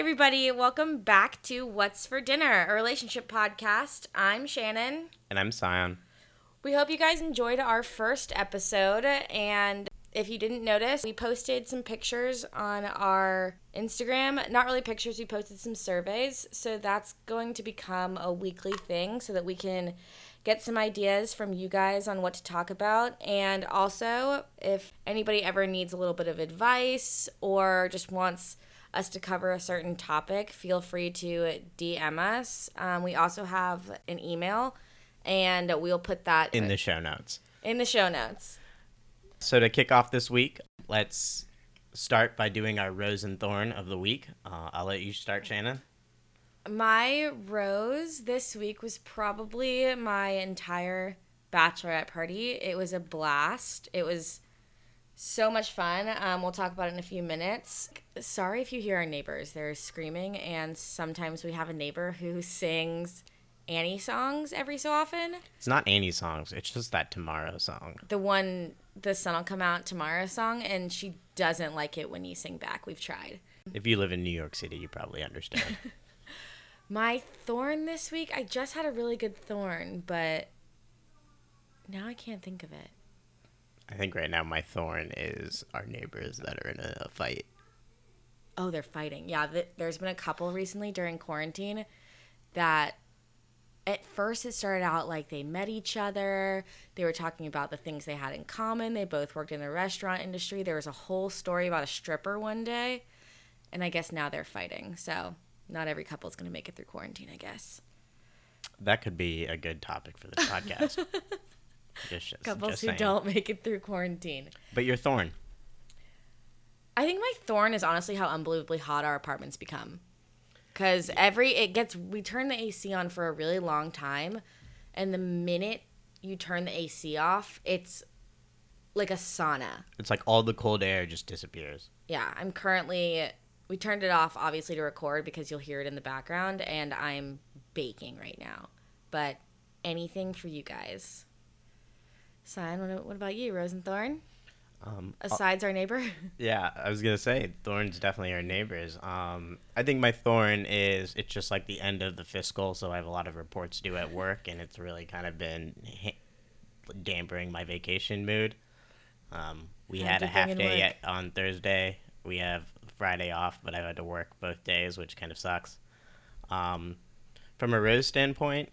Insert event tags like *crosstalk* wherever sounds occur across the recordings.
everybody. Welcome back to What's for Dinner, a relationship podcast. I'm Shannon. And I'm Sion. We hope you guys enjoyed our first episode. And if you didn't notice, we posted some pictures on our Instagram. Not really pictures, we posted some surveys. So that's going to become a weekly thing so that we can get some ideas from you guys on what to talk about. And also, if anybody ever needs a little bit of advice or just wants us to cover a certain topic, feel free to DM us. Um, we also have an email, and we'll put that In the show notes. in the show notes. So to kick off this week, let's start by doing our rose and thorn of the week. Uh, I'll let you start, Shannon. My rose this week was probably my entire bachelorette party. It was a blast. It was so much fun. Um, we'll talk about it in a few minutes. Sorry if you hear our neighbors. They're screaming, and sometimes we have a neighbor who sings Annie songs every so often. It's not Annie songs, it's just that Tomorrow song. The one, The Sun Will Come Out Tomorrow song, and she doesn't like it when you sing back. We've tried. If you live in New York City, you probably understand. *laughs* My thorn this week, I just had a really good thorn, but now I can't think of it. I think right now my thorn is our neighbors that are in a fight. Oh, they're fighting. Yeah, th- there's been a couple recently during quarantine that at first it started out like they met each other. They were talking about the things they had in common. They both worked in the restaurant industry. There was a whole story about a stripper one day. And I guess now they're fighting. So not every couple is going to make it through quarantine, I guess. That could be a good topic for this podcast. *laughs* just, just, Couples just who saying. don't make it through quarantine. But your thorn. I think my thorn is honestly how unbelievably hot our apartments become. Cause every it gets we turn the AC on for a really long time, and the minute you turn the AC off, it's like a sauna. It's like all the cold air just disappears. Yeah, I'm currently we turned it off obviously to record because you'll hear it in the background, and I'm baking right now. But anything for you guys. Sign. What, what about you, Rose and Thorn? Um, Besides our neighbor. *laughs* Yeah, I was gonna say thorns definitely are neighbors. Um, I think my thorn is it's just like the end of the fiscal, so I have a lot of reports due at work, and it's really kind of been dampering my vacation mood. Um, we had a half day yet on Thursday. We have Friday off, but I had to work both days, which kind of sucks. Um, from a rose standpoint,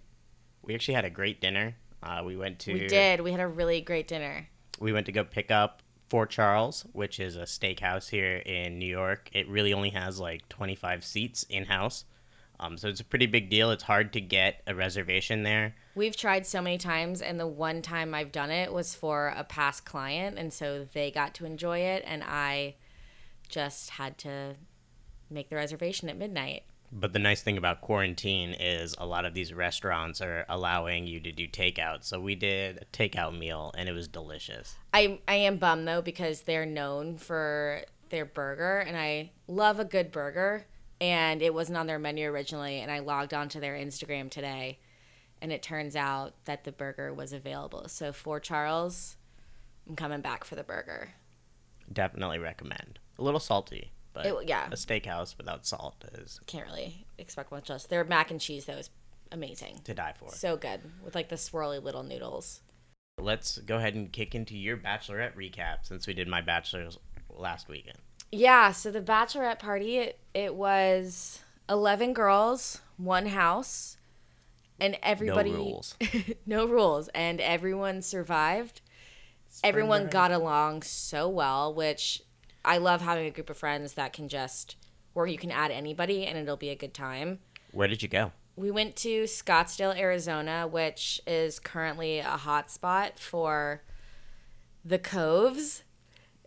we actually had a great dinner. Uh, we went to we did. We had a really great dinner. we went to go pick up 4 Charles, which is a steakhouse here in New York. It really only has like 25 seats in house. Um, so it's a pretty big deal. It's hard to get a reservation there. We've tried so many times, and the one time I've done it was for a past client, and so they got to enjoy it, and I just had to make the reservation at midnight. But the nice thing about quarantine is a lot of these restaurants are allowing you to do takeout. So we did a takeout meal and it was delicious. I I am bummed though because they're known for their burger, and I love a good burger, and it wasn't on their menu originally, and I logged onto their Instagram today, and it turns out that the burger was available. So 4 Charles, I'm coming back for the burger. Definitely recommend. A little salty, but It- yeah. a steakhouse without salt is Can't really expect much else. Their mac and cheese though is amazing. to die for. So good with like the swirly little noodles. Let's go ahead and kick into your bachelorette recap since we did my bachelor's last weekend. Yeah, so the bachelorette party it, it was 11 girls, one house, and everybody no rules. *laughs* no rules and everyone survived. Everyone got along so well, which I love having a group of friends that can just where you can add anybody and it'll be a good time. Where did you go? We went to Scottsdale, Arizona, which is currently a hot spot for the coves.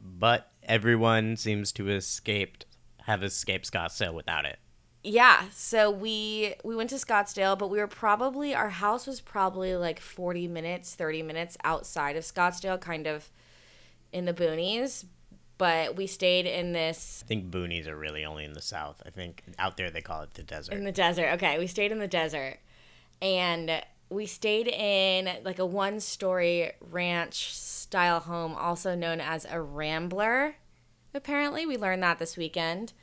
But everyone seems to have escaped have escaped Scottsdale without it. Yeah, so we we went to Scottsdale, but we were probably our house was probably like 40 minutes, 30 minutes outside of Scottsdale, kind of in the boonies, but we stayed in this I think boonies are really only in the south. I think out there they call it the desert. in the desert. Okay, we stayed in the desert. And we stayed in like a one-story ranch style home also known as a rambler. Apparently, we learned that this weekend.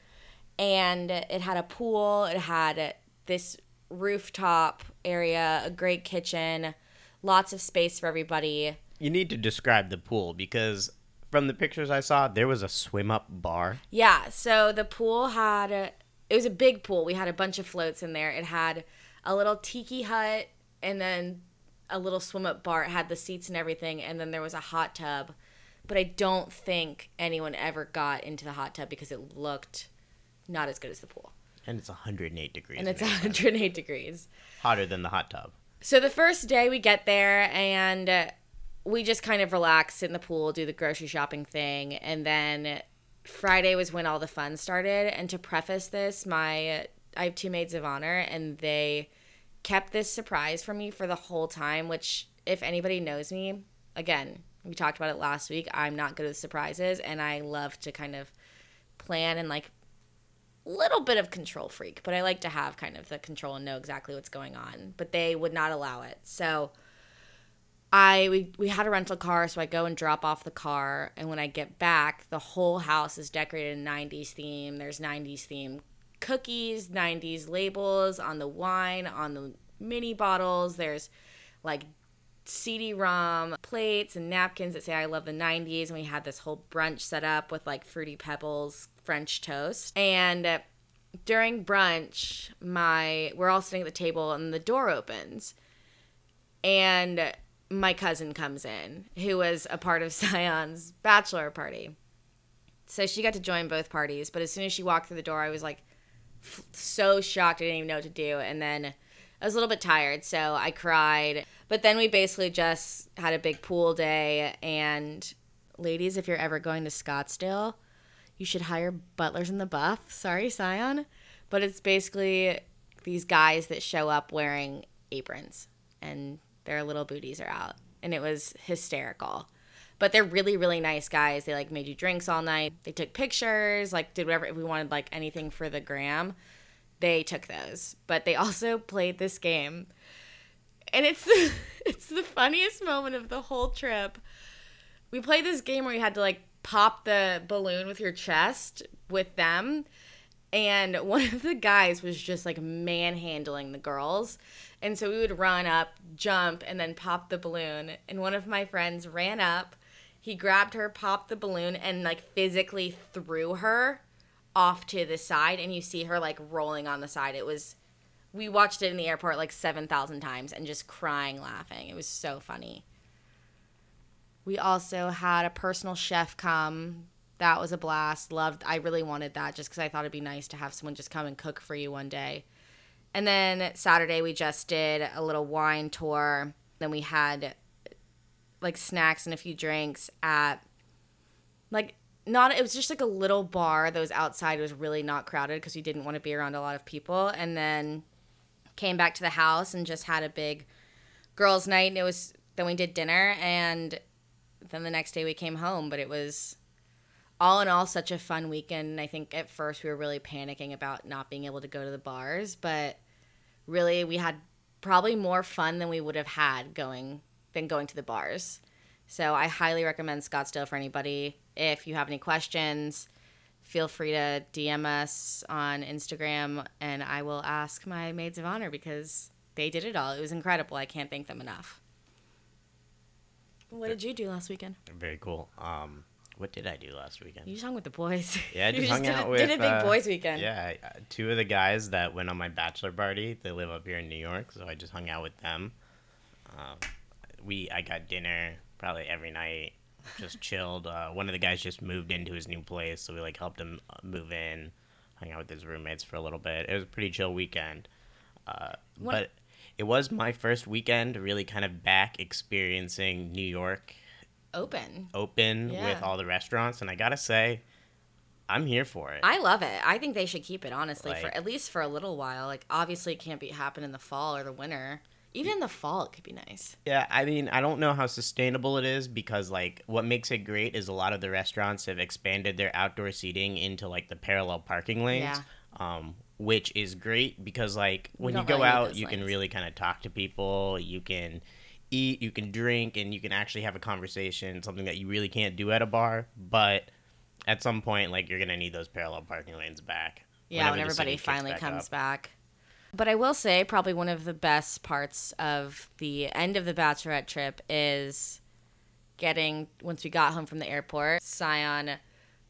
and it had a pool. It had this rooftop area, a great kitchen, lots of space for everybody. You need to describe the pool because from the pictures I saw, there was a swim up bar. Yeah, so the pool had a, it was a big pool. We had a bunch of floats in there. It had a little tiki hut and then a little swim up bar. It had the seats and everything, and then there was a hot tub. But I don't think anyone ever got into the hot tub because it looked not as good as the pool. And it's 108 degrees. And it's in there. 108 degrees. hotter than the hot tub. So the first day we get there and uh, we just kind of relax, sit in the pool, do the grocery shopping thing, and then Friday was when all the fun started. And to preface this, my I have two maids of honor, and they kept this surprise for me for the whole time. Which, if anybody knows me, again, we talked about it last week. I'm not good with surprises, and I love to kind of plan and like little bit of control freak, but I like to have kind of the control and know exactly what's going on. But they would not allow it. So I we, we had a rental car, so I go and drop off the car, and when I get back, the whole house is decorated in 90s theme. There's 90s theme cookies, 90s labels on the wine, on the mini bottles. There's like CD-ROM plates and napkins that say I love the 90s and we had this whole brunch set up with like fruity pebbles french toast and uh, during brunch my we're all sitting at the table and the door opens and my cousin comes in who was a part of *laughs* Scion's bachelor party so she got to join both parties but as soon as she walked through the door I was like f- so shocked I didn't even know what to do and then I was a little bit tired, so I cried. But then we basically just had a big pool day. And ladies, if you're ever going to Scottsdale, you should hire butlers in the buff. Sorry, Scion. But it's basically these guys that show up wearing aprons and their little booties are out. And it was hysterical. But they're really, really nice guys. They like made you drinks all night. They took pictures, like did whatever if we wanted like anything for the gram they took those. But they *laughs* also played this game. And it's the, *laughs* it's the funniest moment of the whole trip. We played this game where you had to like pop the balloon with your chest with them. And *laughs* one of the guys was just like manhandling the girls. And so we would run up, jump, and then pop the balloon. And one of my friends ran up. He grabbed her, popped the balloon, and like physically threw her off to the side and you see her like rolling on the side. It was we watched it in the airport like 7,000 times and just crying laughing. It was so funny. We also had a personal chef come. That was a blast. Loved I really wanted that just cuz I thought it'd be nice to have someone just come and cook for you one day. And then Saturday we just did a little wine tour. Then we had like snacks and a few drinks at like not it was just like a little bar that was outside it was really not crowded because we didn't want to be around a lot of people and then came back to the house and just had a big girls night and it was then we did dinner and then the next day we came home but it was all in all such a fun weekend i think at first we were really panicking about not being able to go to the bars but really we had probably more fun than we would have had going than going to the bars so I highly recommend Scottsdale for anybody. If you have any questions, feel free to DM us on Instagram and I will ask my maids of honor because they did it all. It was incredible. I can't thank them enough. What did you do last weekend? Very cool. Um, what did I do last weekend? You just hung with the boys. *laughs* Yeah, I You just hung did out a, with. did a big uh, boys weekend. Yeah, uh, two of the guys that went on my bachelor party. They live up here in New York, so I just hung out with them. Um, we I got dinner probably every night. Just *laughs* chilled. Uh, one of the guys just moved into his new place, so we like helped him uh, move in. Hung out with his roommates for a little bit. It was a pretty chill weekend. Uh, but it was my first weekend really kind of back experiencing New York Open. open Yeah. with all the restaurants, and I gotta say, I'm here for it. I love it. I think they should keep it honestly for at least for a little while. Like obviously it can't be happen in the fall or the winter. Even in the fall it could be nice. Yeah, I mean, I don't know how sustainable it is because, like, what makes it great is a lot of the restaurants have expanded their outdoor seating into, like, the parallel parking lanes. Yeah. Um, which is great because, like, when you go really out, you can really kind of talk to people. You can eat, you can drink, and you can actually have a conversation, something that you really can't do at a bar. But at some point, like, you're going to need those parallel parking lanes back. Yeah, when everybody finally back comes up. back. But I will say, probably one of the best parts of the end of the bachelorette trip is getting once we got home from the airport. Scion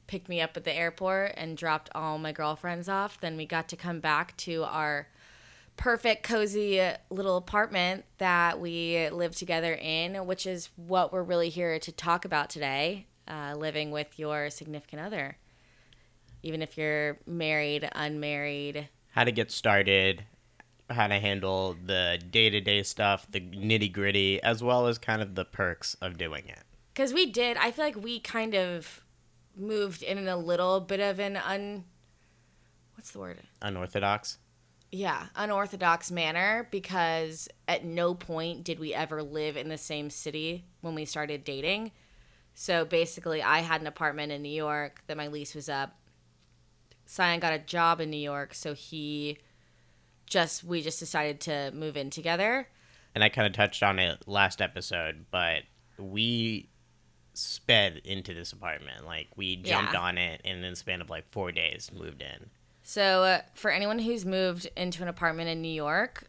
picked me up at the airport and dropped all my girlfriends off. Then we got to come back to our perfect, cozy little apartment that we live together in, which is what we're really here to talk about today uh, living with your significant other. Even if you're married, unmarried. How to get started, how to handle the day to day stuff, the nitty gritty, as well as kind of the perks of doing it. Because we did, I feel like we kind of moved in a little bit of an un. What's the word? Unorthodox. Yeah, unorthodox manner because at no point did we ever live in the same city when we started dating. So basically, I had an apartment in New York that my lease was up. Sion got a job in New York, so he just we just decided to move in together. and I kind of touched on it last episode, but we sped into this apartment. Like we jumped Yeah. on it, and in the span of like four days, moved in. So, uh, for anyone who's moved into an apartment in New York,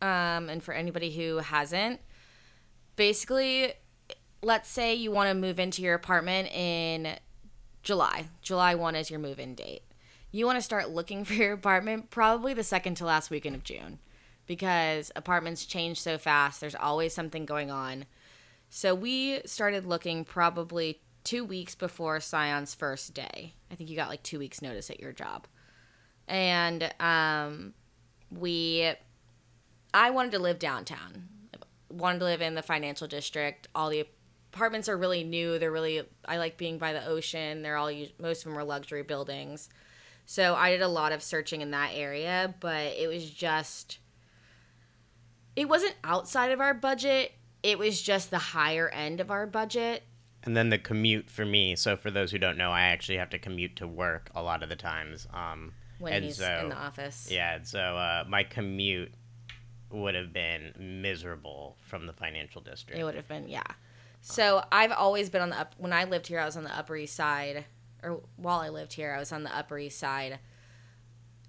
um, and for anybody who hasn't, basically, let's say you want to move into your apartment in July. July 1 is your move in date. You want to start looking *laughs* for your apartment probably the second to last weekend of June because apartments change so fast. There's always something going on. So, we started looking probably two weeks before Scion's first day. I think you got like two weeks' notice at your job and um, we i wanted to live downtown. Wanted to live in the financial district. All the apartments are really new. They're really i like being by the ocean. They're all most of them are luxury buildings. So i did a lot of searching in that area but it was just it wasn't outside of our budget. It was just the higher end of our budget. And then the commute for me. So for those who don't know, I actually have to commute to work a lot of the times. Um, when and he's so, in the office Yeah, and so uh, my commute would have been miserable from the financial district. It would have been, yeah. So I've always been on the up. When I lived here, I was on the Upper East Side, or while I lived here, I was on the Upper East Side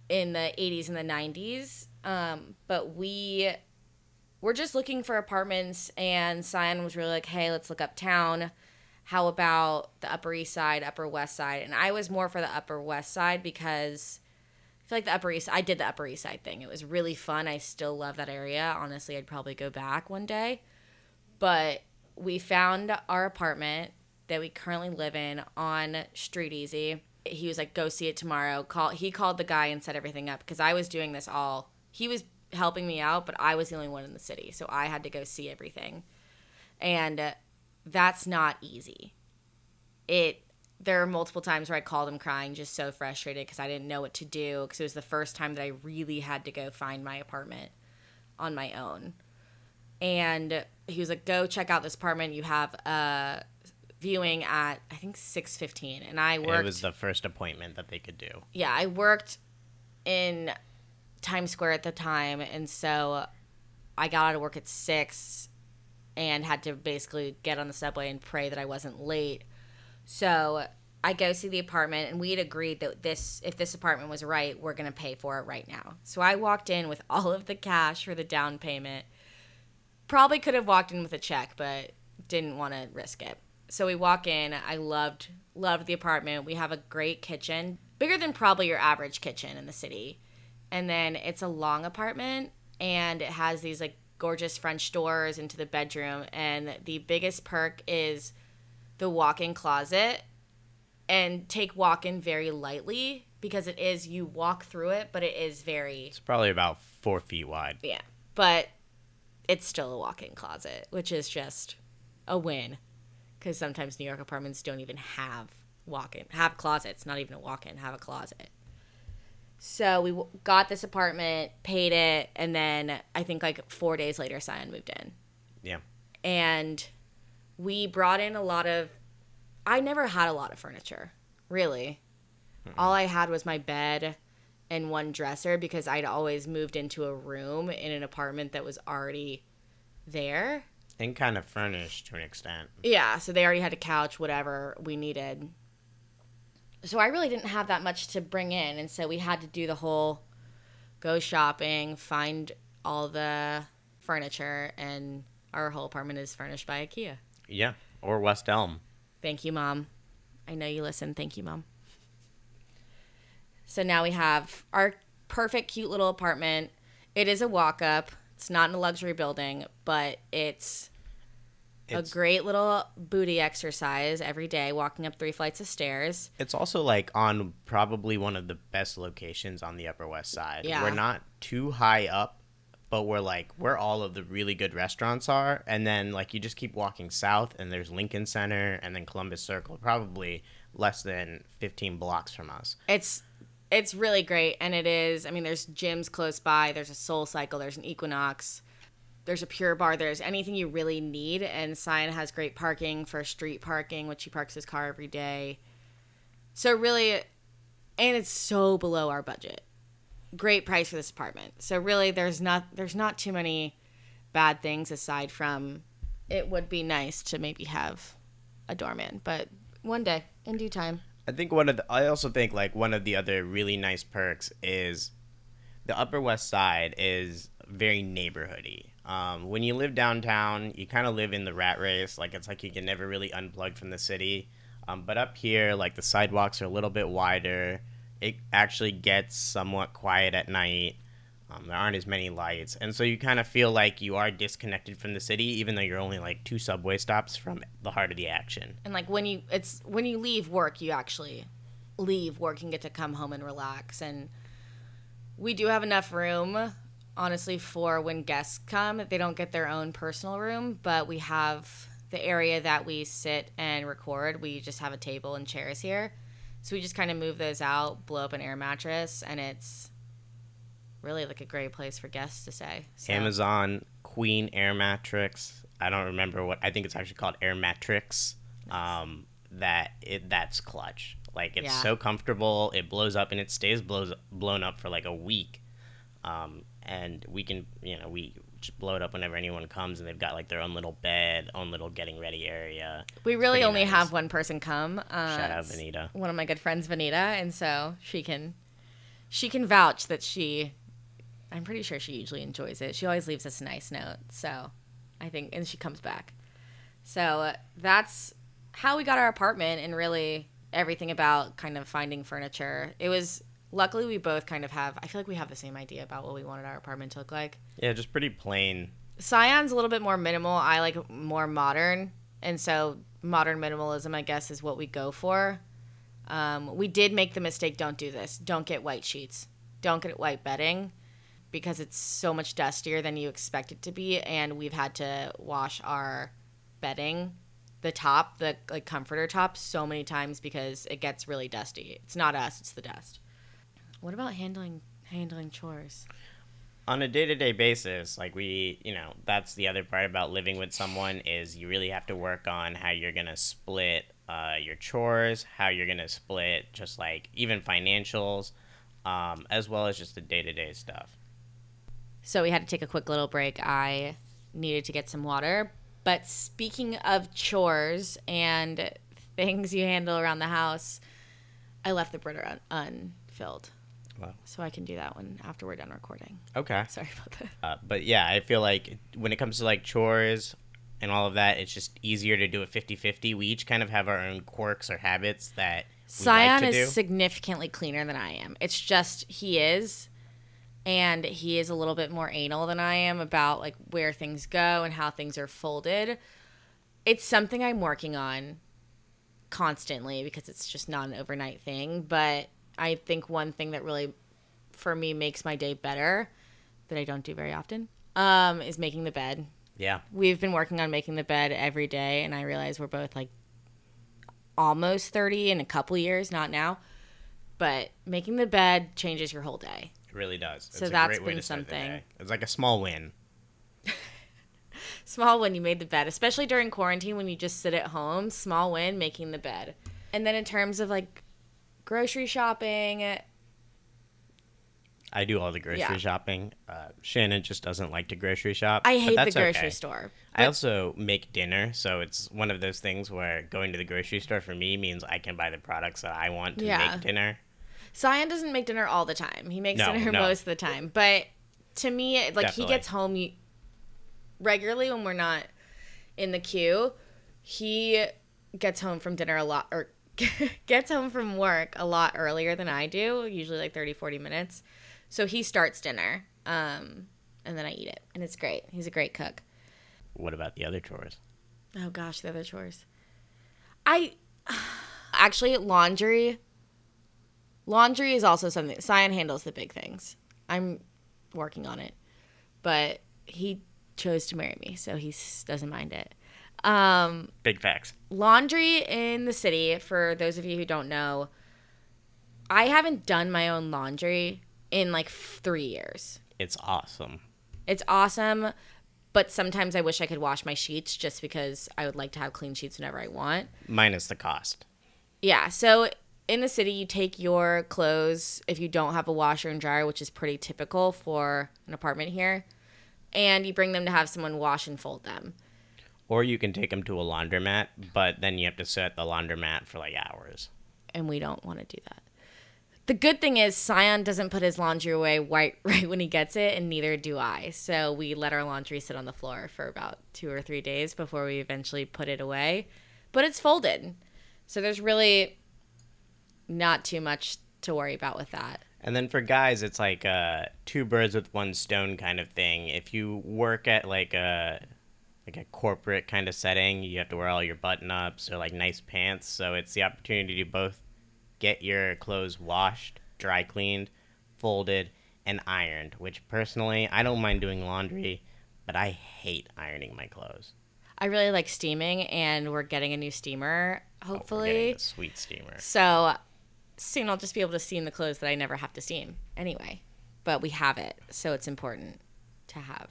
in the 80s and the 90s. Um, but we were just looking for apartments, and Sion was really like, hey, let's look uptown. How about the Upper East Side, Upper West Side? And I was more for the Upper West Side because feel like the Upper East. I did the Upper East Side thing. It was really fun. I still love that area. Honestly, I'd probably go back one day. But we found our apartment that we currently live in on StreetEasy. He was like, "Go see it tomorrow." Call. He called the guy and set everything up because I was doing this all. He was helping me out, but I was the only one in the city, so I had to go see everything, and that's not easy. It there are multiple times where I called him crying, just so frustrated because I didn't know what to do because it was the first time that I really had to go find my apartment on my own. And he was like, "Go check out this apartment. You have a viewing at I think six fifteen. And I worked. it was the first appointment that they could do. yeah, I worked in Times Square at the time, and so I got out of work at six and had to basically get on the subway and pray that I wasn't late. So I go see the apartment, and we had agreed that this, if this apartment was right, we're gonna pay for it right now. So I walked in with all of the cash for the down payment. Probably could have walked in with a check, but didn't want to risk it. So we walk in. I loved loved the apartment. We have a great kitchen, bigger than probably your average kitchen in the city. And then it's a long apartment and it has these like gorgeous French doors into the bedroom and the biggest perk is the walk-in closet and take walk-in very lightly because it is you walk through it, but it is very It's probably about four feet wide. yeah. But it's still a walk in closet, which is just a win. Because sometimes New York apartments don't even have walk in, have closets, not even a walk in, have a closet. So we w- got this apartment, paid it, and then I think like four days later, Sion moved in. Yeah. And we brought in a lot of, I never had a lot of furniture, really. Hmm. All I had was my bed and one dresser because I'd always moved into a room in an apartment that was already there. And kind of furnished to an extent. Yeah, so they already had a couch, whatever we needed. So I really didn't have that much to bring in. And so we had to do the whole go shopping, find all the furniture, and our whole apartment is furnished by IKEA. Yeah, or West Elm. Thank you, Mom. I know you listen. Thank you, Mom. So now we have our perfect, cute little apartment. It is a walk up. It's not in a luxury building, but it's, It's- a great little booty exercise every day, walking up three flights of stairs. It's also like on probably one of the best locations on the Upper West Side. Yeah. We're not too high up, but we're like where all of the really good restaurants are. And then like you just keep walking south and there's Lincoln Center and then Columbus Circle, probably less than 15 blocks from us. It's it's really great, and it is. I mean, there's gyms close by. There's a SoulCycle. There's an Equinox. There's a Pure Barre. There's anything you really need, and Cyan has great parking for street parking, which he parks his car every day. So really, and it's so below our budget. Great price for this apartment. So really, there's not there's not too many bad things aside from it would be nice to maybe have a doorman, but one day in due time. I think one of the, I also think like one of the other really nice perks is the Upper West Side is very neighborhoody. Um, when you live downtown, you kind of live in the rat race. Like it's like you can never really unplug from the city. Um, but up here, like the sidewalks are a little bit wider. It actually gets somewhat quiet at night. Um, there aren't as many lights, and so you kind of feel like you are disconnected from the city, even though you're only like two subway stops from the heart of the action. and like when you it's when you leave work you actually leave work and get to come home and relax. And we do have enough room honestly for when guests come. They don't get their own personal room but we have the area that we sit and record. We just have a table and chairs here so we just kind of move those out blow up an air mattress and it's really like a great place for guests to stay so. Amazon Queen Air Matrix. I don't remember what I think it's actually called Air Matrix. Um, that it that's clutch. Like it's Yeah. so comfortable. It blows up and it stays blows blown up for like a week. Um, and we can you know we just blow it up whenever anyone comes and they've got like their own little bed, own little getting ready area. We really only nice. have one person come. Uh, Shout out Vanita. One of my good friends, Vanita, and so she can, she can vouch that she. I'm pretty sure she usually enjoys it. She always leaves us a nice note, so I think, and she comes back. So uh, that's how we got our apartment, and really everything about kind of finding furniture. It was luckily we both kind of have. I feel like we have the same idea about what we wanted our apartment to look like. Yeah, just pretty plain. Scion's a little bit more minimal. I like more modern, and so modern minimalism, I guess, is what we go for. Um, we did make the mistake. Don't do this. Don't get white sheets. Don't get white bedding because it's so much dustier than you expect it to be, and we've had to wash our bedding, the top, the like comforter top, so many times because it gets really dusty. It's not us. It's the dust. What about handling handling chores? on a day-to-day basis like we you know that's the other part about living with someone is you really have to work on how you're gonna split uh, your chores how you're gonna split just like even financials um, as well as just the day-to-day stuff So we had to take a quick little break. I needed to get some water. But speaking of chores and things you handle around the house, I left the Brita un- unfilled. Wow. So I can do that one after we're done recording. okay Sorry about that. uh, but yeah i feel like when it comes to like chores and all of that it's just easier to do it 50-50 we each kind of have our own quirks or habits that we Scion like to is do significantly cleaner than I am. It's just he is, and he is a little bit more anal than I am about like where things go and how things are folded. It's something I'm working on constantly because it's just not an overnight thing. But I think one thing that really, for me, makes my day better that I don't do very often um, is making the bed. Yeah. We've been working on making the bed every day and i realize we're both like almost 30 in a couple years not now but making the bed changes your whole day. It really does. So it's a that's been something. it's like a small win. *laughs* Small win you made the bed especially during quarantine when you just sit at home. Small win making the bed. And then in terms of like grocery shopping I do all the grocery Yeah. shopping. Uh, Shannon just doesn't like to grocery shop. I but hate the grocery okay. store. I also make dinner, so it's one of those things where going to the grocery store for me means I can buy the products that I want to Yeah. make dinner. Cyan doesn't make dinner all the time. He makes No, dinner no. most of the time. But to me, like Definitely. he gets home regularly when we're not in the queue. He gets home from dinner a lot or *laughs* gets home from work a lot earlier than I do, usually like 30 40 minutes. So he starts dinner. Um and then I eat it. And it's great. He's a great cook. What about the other chores? Oh gosh, the other chores. I *sighs* actually laundry. Laundry is also something Cyan handles the big things. I'm working on it, but he chose to marry me, so he doesn't mind it. Um, Big facts. laundry in the city. For those of you who don't know, I haven't done my own laundry in like three years. It's awesome. It's awesome, but sometimes I wish I could wash my sheets just because I would like to have clean sheets whenever I want. Minus the cost. Yeah, so in the city, you take your clothes if you don't have a washer and dryer, which is pretty typical for an apartment here, and you bring them to have someone wash and fold them. Or you can take them to a laundromat, but then you have to sit at the laundromat for like hours. And we don't want to do that. The good thing is, Scion doesn't put his laundry away right, *laughs* right when he gets it, and neither do I. So we let our laundry sit on the floor for about two or three days before we eventually put it away. But it's folded. So there's really not too much to worry about with that. And then for guys, it's like uh, two birds with one stone kind of thing. If you work at like a like a corporate kind of setting, you have to wear all your button ups or like nice pants. So it's the opportunity to both get your clothes washed, dry cleaned, folded, and ironed. Which personally, I don't mind doing laundry, but I hate ironing my clothes. I really like steaming, and we're getting a new steamer, Oh, hopefully. a sweet steamer. so soon I'll just be able to steam the clothes that I never have to steam anyway. But we have it, so it's important to have.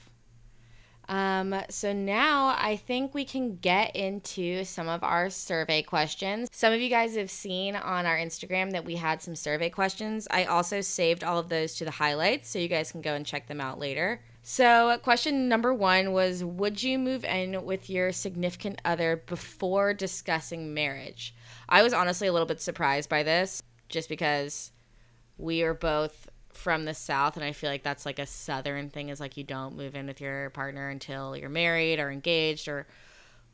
Um, so now I think we can get into some of our survey questions. Some of you guys have seen on our Instagram that we had some survey questions. I also saved all of those to the highlights, so you guys can go and check them out later. So, question number one was Would you move in with your significant other before discussing marriage? I was honestly a little bit surprised by this just because we are both from the south and i feel like that's like a southern thing is like you don't move in with your partner until you're married or engaged or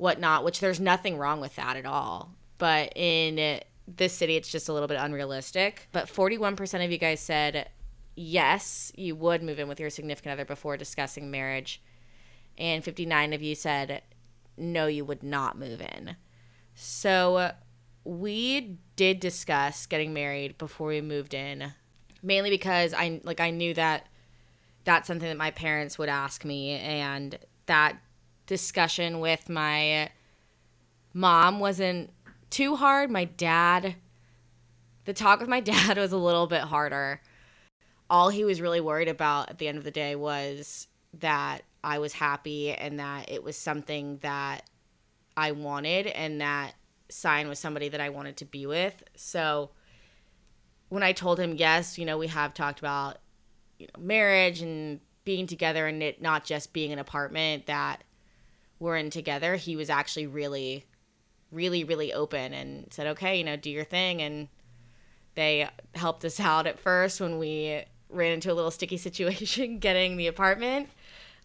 whatnot which there's nothing wrong with that at all. But in this city it's just a little bit unrealistic. But 41% of you guys said yes you would move in with your significant other before discussing marriage. And 59 of you said no you would not move in. So we did discuss getting married before we moved in mainly because I like I knew that that's something that my parents would ask me and that discussion with my mom wasn't too hard. My dad the talk with my *laughs* dad was a little bit harder. All he was really worried about at the end of the day was that I was happy and that it was something that I wanted and that Sign was somebody that I wanted to be with. So when I told him yes, you know, we have talked about you know marriage and being together and it not just being an apartment that we're in together, he was actually really really really open and said, "Okay, you know, do your thing." And they helped us out at first when we ran into a little sticky *laughs* situation getting the apartment.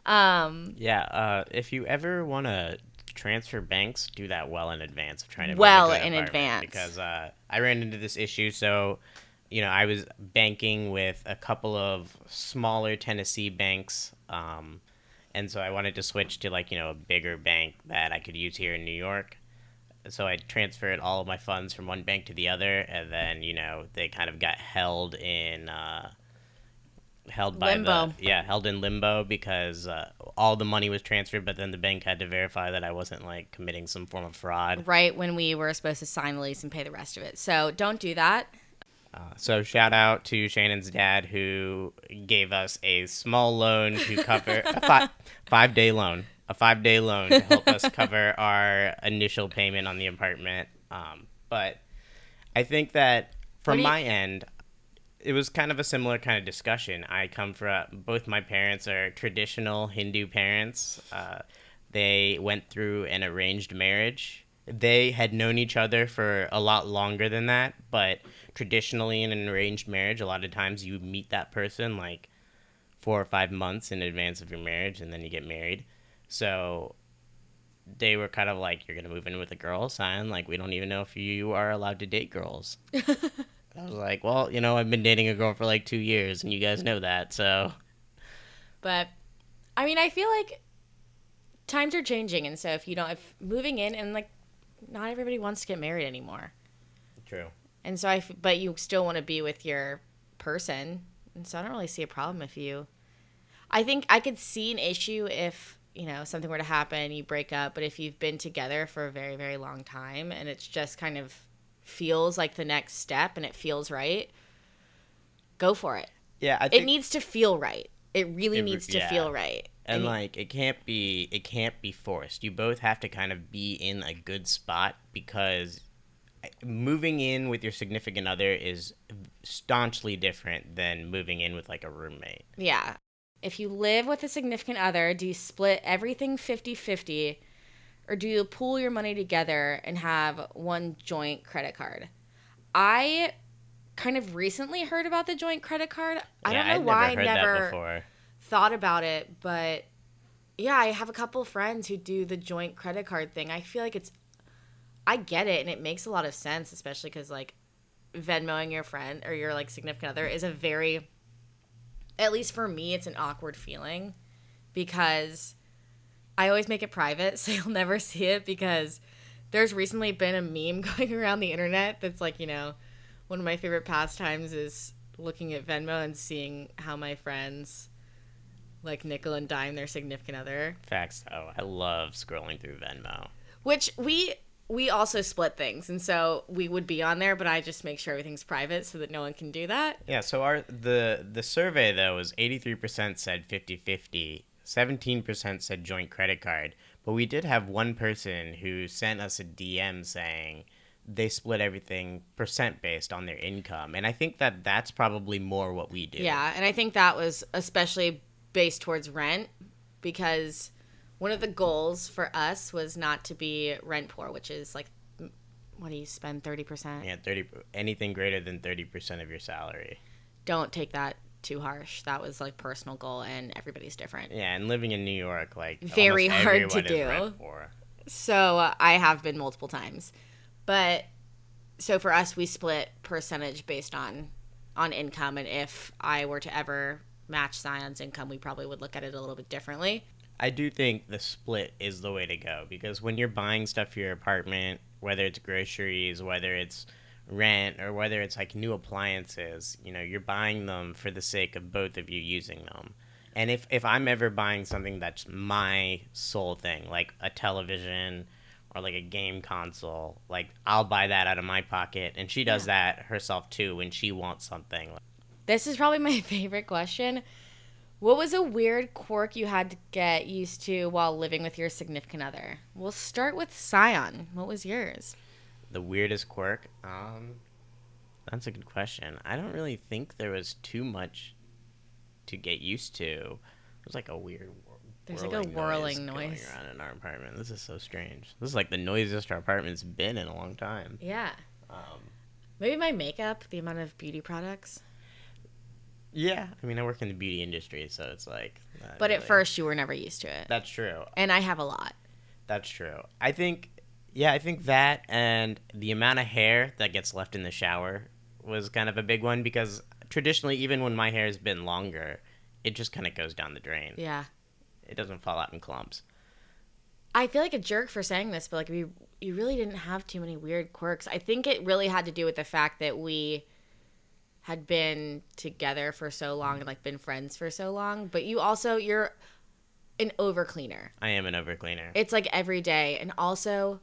Um Yeah, uh, if you ever want to transfer banks, do that well in advance of trying to Well in advance. because uh, I ran into this issue. So, you know, I was banking with a couple of smaller Tennessee banks, um, and so I wanted to switch to like you know a bigger bank that I could use here in New York. So I transferred all of my funds from one bank to the other, and then you know they kind of got held in. Uh, held by Limbo. the yeah held in limbo because uh, all the money was transferred but then the bank had to verify that i wasn't like committing some form of fraud right when we were supposed to sign the lease and pay the rest of it. So don't do that. Uh, so shout out to shannon's dad who gave us a small loan to cover a *laughs* fi- five day loan a five day loan to help us cover *laughs* our initial payment on the apartment um, but i think that from you- my end it was kind of a similar kind of discussion. I come from both my parents are traditional Hindu parents. Uh, they went through an arranged marriage. They had known each other for a lot longer than that, but traditionally in an arranged marriage, a lot of times you meet that person like four or five months in advance of your marriage and then you get married. So they were kind of like, You're gonna move in with a girl, sign like we don't even know if you are allowed to date girls. *laughs* I was like, Well, you know, I've been dating a girl for like two years and you guys know that, so But I mean, I feel like times are changing, and so if you don't, if moving in and like, not everybody wants to get married anymore, True. And so I, f- but you still want to be with your person, and so I don't really see a problem if you. I think I could see an issue if you know something were to happen, you break up, but if you've been together for a very very long time and it's just kind of feels like the next step and it feels right, go for it. Yeah, I It needs to feel right. It really It needs to yeah. feel right. and like it can't be it can't be forced you both have to kind of be in a good spot because moving in with your significant other is staunchly different than moving in with like a roommate Yeah. If you live with a significant other, do you split everything 50 50 or do you pool your money together and have one joint credit card? I kind of recently heard about the joint credit card. I yeah, don't know I'd why never I never thought about it, but yeah, I have a couple friends who do the joint credit card thing. I feel like it's, I get it, and it makes a lot of sense, especially because like Venmoing your friend or your like significant other is a very, at least for me, it's an awkward feeling because I always make it private, *laughs* so you'll never see it because there's recently been a meme *laughs* going around the internet that's like, you know, one of my favorite pastimes is looking at Venmo and seeing how my friends like nickel and dime their significant other, facts. Though i love scrolling through venmo. Which we we also split things and so we would be on there but I just make sure everything's private so that no one can do that. yeah so our the the survey though was 83% said 50-50 17% said joint credit card but we did have one person who sent us a dm saying they split everything percent based on their income and i think that that's probably more what we do Yeah, and I think that was especially based towards rent because one of the goals for us was not to be rent poor, which is like what do you spend 30%? yeah 30 anything greater than 30% of your salary Don't take that too harsh. That was like personal goal and everybody's different. yeah and living in new york like Very hard to do. So uh, I have been multiple times. But so for us we split percentage based on on income and if I were to ever match Zion's income, we probably would look at it a little bit differently. I do think the split is the way to go because when you're buying stuff for your apartment, whether it's groceries, whether it's rent, or whether it's like new appliances, you know, you're buying them for the sake of both of you using them. And if, if I'm ever buying something that's my sole thing, like a television or like a game console, like I'll buy that out of my pocket. And she does that herself too when she wants something. This is probably my *laughs* favorite question. What was a weird quirk you had to get used to while living with your significant other? We'll start with Scion. What was yours? The weirdest quirk? Um, that's a good question. I don't really think there was too much to get used to. It was like a weird. whir- There's like a whirling going noise. around in our apartment. This is so strange. This is like the noisiest our apartment's been in a long time. Yeah. Um, Maybe my makeup, the amount of beauty products. Yeah, I mean, I work in the beauty industry, so it's like. But at first, you were never used to it. that's true. And I have a lot. That's true. I think, yeah, I think that and the amount of hair that gets left in the shower was kind of a big one because traditionally, even when my hair has been longer, it just kind of goes down the drain. Yeah. It doesn't fall out in clumps. I feel like a jerk for saying this, but like we you really didn't have too many weird quirks. I think it really had to do with the fact that we had been together for so long and like been friends for so long. But you also you're an over cleaner. I am an overcleaner. It's like every day, and also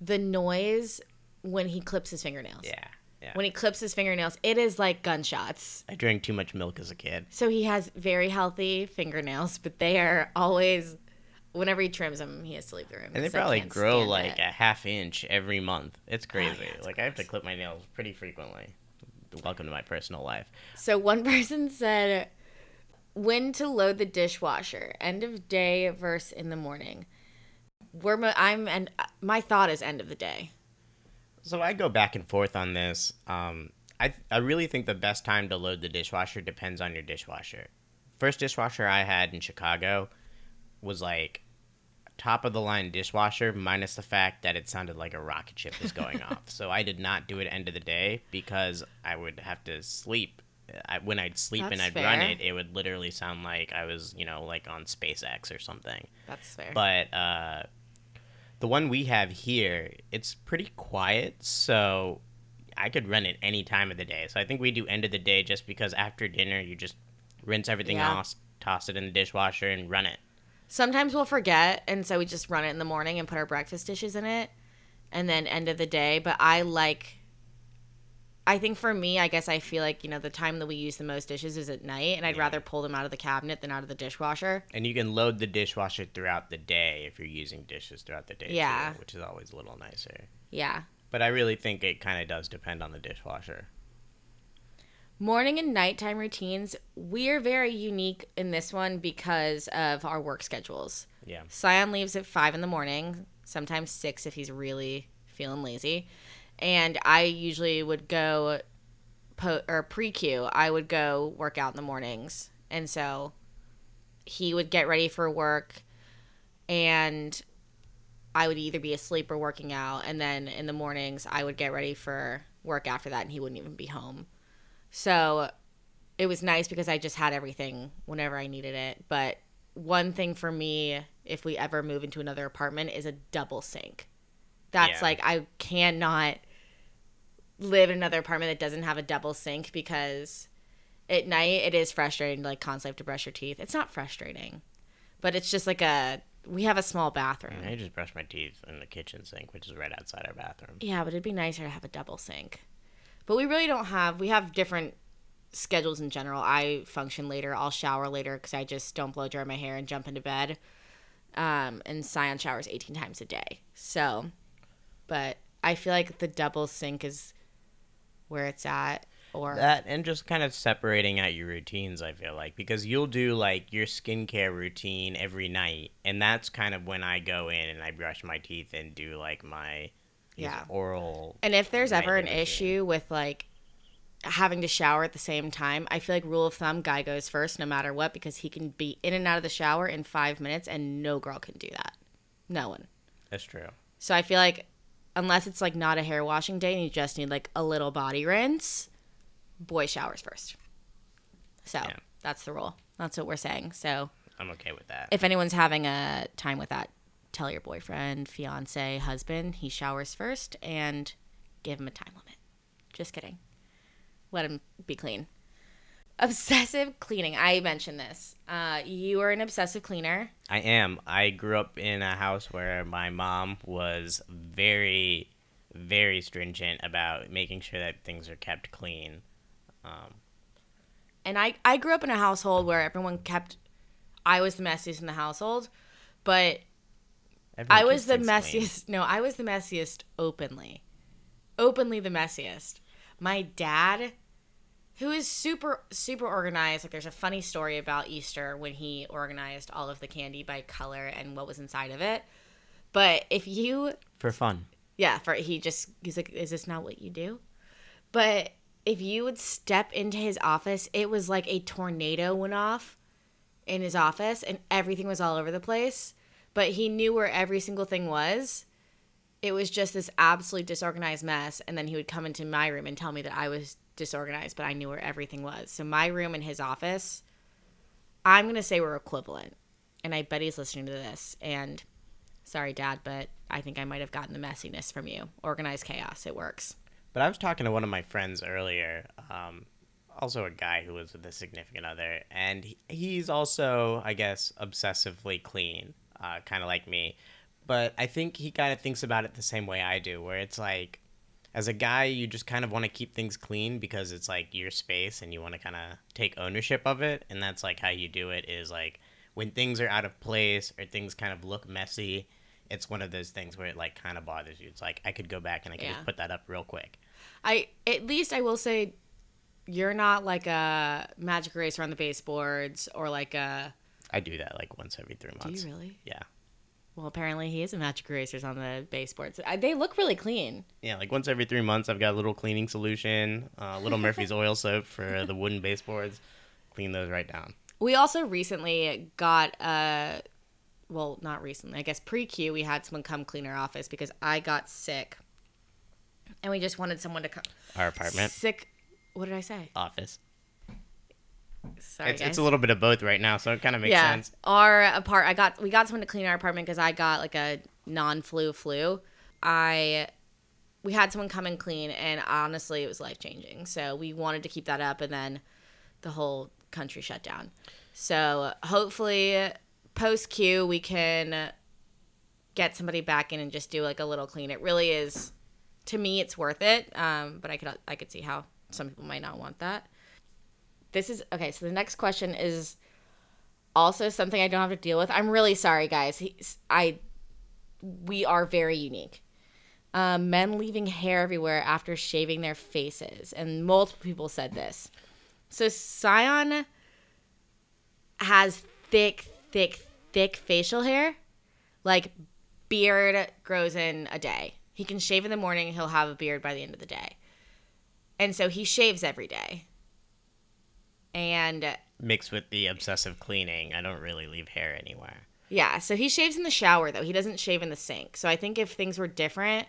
the noise when he clips his fingernails. yeah, yeah. When he clips his fingernails, it is like gunshots. I drank too much milk as a kid. So he has very healthy fingernails, but they are always. Whenever he trims them, he has to leave the room. And they probably grow like it. Oh, a half inch every month. It's oh, crazy. yeah, it's like I have to clip my nails pretty frequently. Welcome to my personal life. So one *laughs* person said when to load the dishwasher, end of day versus in the morning. We're I'm and my thought is end of the day. So I go back and forth on this. Um, I I really think the best time to load the dishwasher depends on your dishwasher. First dishwasher I had in Chicago was like top of the line dishwasher minus the fact that it sounded like a rocket ship was going *laughs* off. So I did not do it end of the day because I would have to sleep. I, when I'd sleep and I'd run it, it would literally sound like I was, you know, like on SpaceX or something. That's fair. But uh, the one we have here, it's pretty quiet, so I could run it any time of the day. So I think we do end of the day just because after dinner you just rinse everything Yeah. off, toss it in the dishwasher, and run it. Sometimes we'll forget, and so we just run it in the morning and put our breakfast dishes in it, and then end of the day. But I like. I think for me, I guess I feel like you know the time that we use the most dishes is at night, and I'd Yeah. rather pull them out of the cabinet than out of the dishwasher. And you can load the dishwasher throughout the day if you're using dishes throughout the day, Yeah. too, which is always a little nicer. Yeah. But I really think it kind of does depend on the dishwasher. Morning and nighttime routines. We're very unique in this one because of our work schedules. Yeah. Scion leaves at five in the morning, sometimes six if he's really feeling lazy. And I usually would go po- or pre Q. I would go work out in the mornings, and so he would get ready for work, and I would either be asleep or working out. And then in the mornings, I would get ready for work after that, and he wouldn't even be home. So it was nice because I just had everything whenever I needed it. But one thing for me, if we ever move into another apartment, is a double sink. That's Yeah. like I cannot live in another apartment that doesn't have a double sink because at night it is frustrating to like constantly have to brush your teeth. It's not frustrating, but it's just like a we have a small bathroom. I just brush my teeth in the kitchen sink, which is right outside our bathroom. Yeah, but it'd be nicer to have a double sink. But we really don't have. We have different schedules in general. I function later. I'll shower later because I just don't blow dry my hair and jump into bed. Um, and Scion showers 18 times a day. So, but I feel like the double sink is where it's at. Or That and just kind of separating out your routines, I feel like, because you'll do like your skincare routine every night, and that's kind of when I go in and I brush my teeth and do like my Yeah. oral. And if there's ever an issue with like having to shower at the same time, I feel like rule of thumb, guy goes first no matter what because he can be in and out of the shower in five minutes and no girl can do that. No one. That's true. So I feel like unless it's like not a hair washing day and you just need like a little body rinse, boy showers first. So Yeah. that's the rule. That's what we're saying. So I'm okay with that. if anyone's having a time with that, tell your boyfriend, fiance, husband he showers first and give him a time limit. Just kidding. Let him be clean. *laughs* Obsessive cleaning. I mentioned this. Uh, you are an obsessive cleaner. I am. I grew up in a house where my mom was very, very stringent about making sure that things are kept clean. Um, And I, I grew up in a household where everyone kept, I was the messiest in the household, but everyone I was the things clean. messiest. No, I was the messiest openly. Openly the messiest. My dad, who is super, super organized, like there's a funny story about Easter when he organized all of the candy by color and what was inside of it. But if you For fun. yeah, for he just he's like, is this not what you do? But if you would step into his office, it was like a tornado went off in his office and everything was all over the place. But he knew where every single thing was. It was just this absolute disorganized mess. And then he would come into my room and tell me that I was disorganized, but I knew where everything was. So my room and his office, I'm gonna say we're equivalent. And I bet he's listening to this. And sorry, Dad, but I think I might have gotten the messiness from you. Organized chaos. It works. But I was talking to one of my friends earlier, um, also a guy who was with a significant other, and he, he's also, I guess, obsessively clean, uh, kind of like me. But I think he kind of thinks about it the same way I do, where it's like, as a guy, you just kind of want to keep things clean because it's like your space and you want to kind of take ownership of it. And that's like how you do it is like when things are out of place or things kind of look messy, it's one of those things where it like kind of bothers you. It's like I could go back and I could Yeah. just put that up real quick. I at least I will say you're not like a magic eraser on the baseboards or like a. I do that like once every three months. Do you really? Yeah. Well, apparently he is a magic erasers on the baseboards. I, they look really clean. Yeah, like once every three months, I've got a little cleaning solution, uh, little Murphy's *laughs* oil soap for the wooden baseboards. Clean those right down. We also recently got a, well, not recently. I guess pre-Q we had someone come clean our office because I got sick. And we just wanted someone to come Our apartment, sick. What did I say? office. Sorry, It's, it's a little bit of both right now, so it kind of makes yeah, sense. our apart. I got we got someone to clean our apartment because I got like a non-flu flu. I we had someone come and clean, and honestly, it was life changing. So we wanted to keep that up, and then the whole country shut down. So hopefully, post Q, we can get somebody back in and just do like a little clean. It really is, to me, it's worth it. Um, but I could I could see how some people might not want that. This is okay. So the next question is also something I don't have to deal with. I'm really sorry, guys. I we are very unique. Um, men leaving hair everywhere after shaving their faces, and multiple people said this. So Scion has thick, thick, thick facial hair, like beard grows in a day. He can shave in the morning. He'll have a beard by the end of the day, and so he shaves every day. And Mixed with the obsessive cleaning, I don't really leave hair anywhere. Yeah, so he shaves in the shower though. He doesn't shave in the sink. So I think if things were different,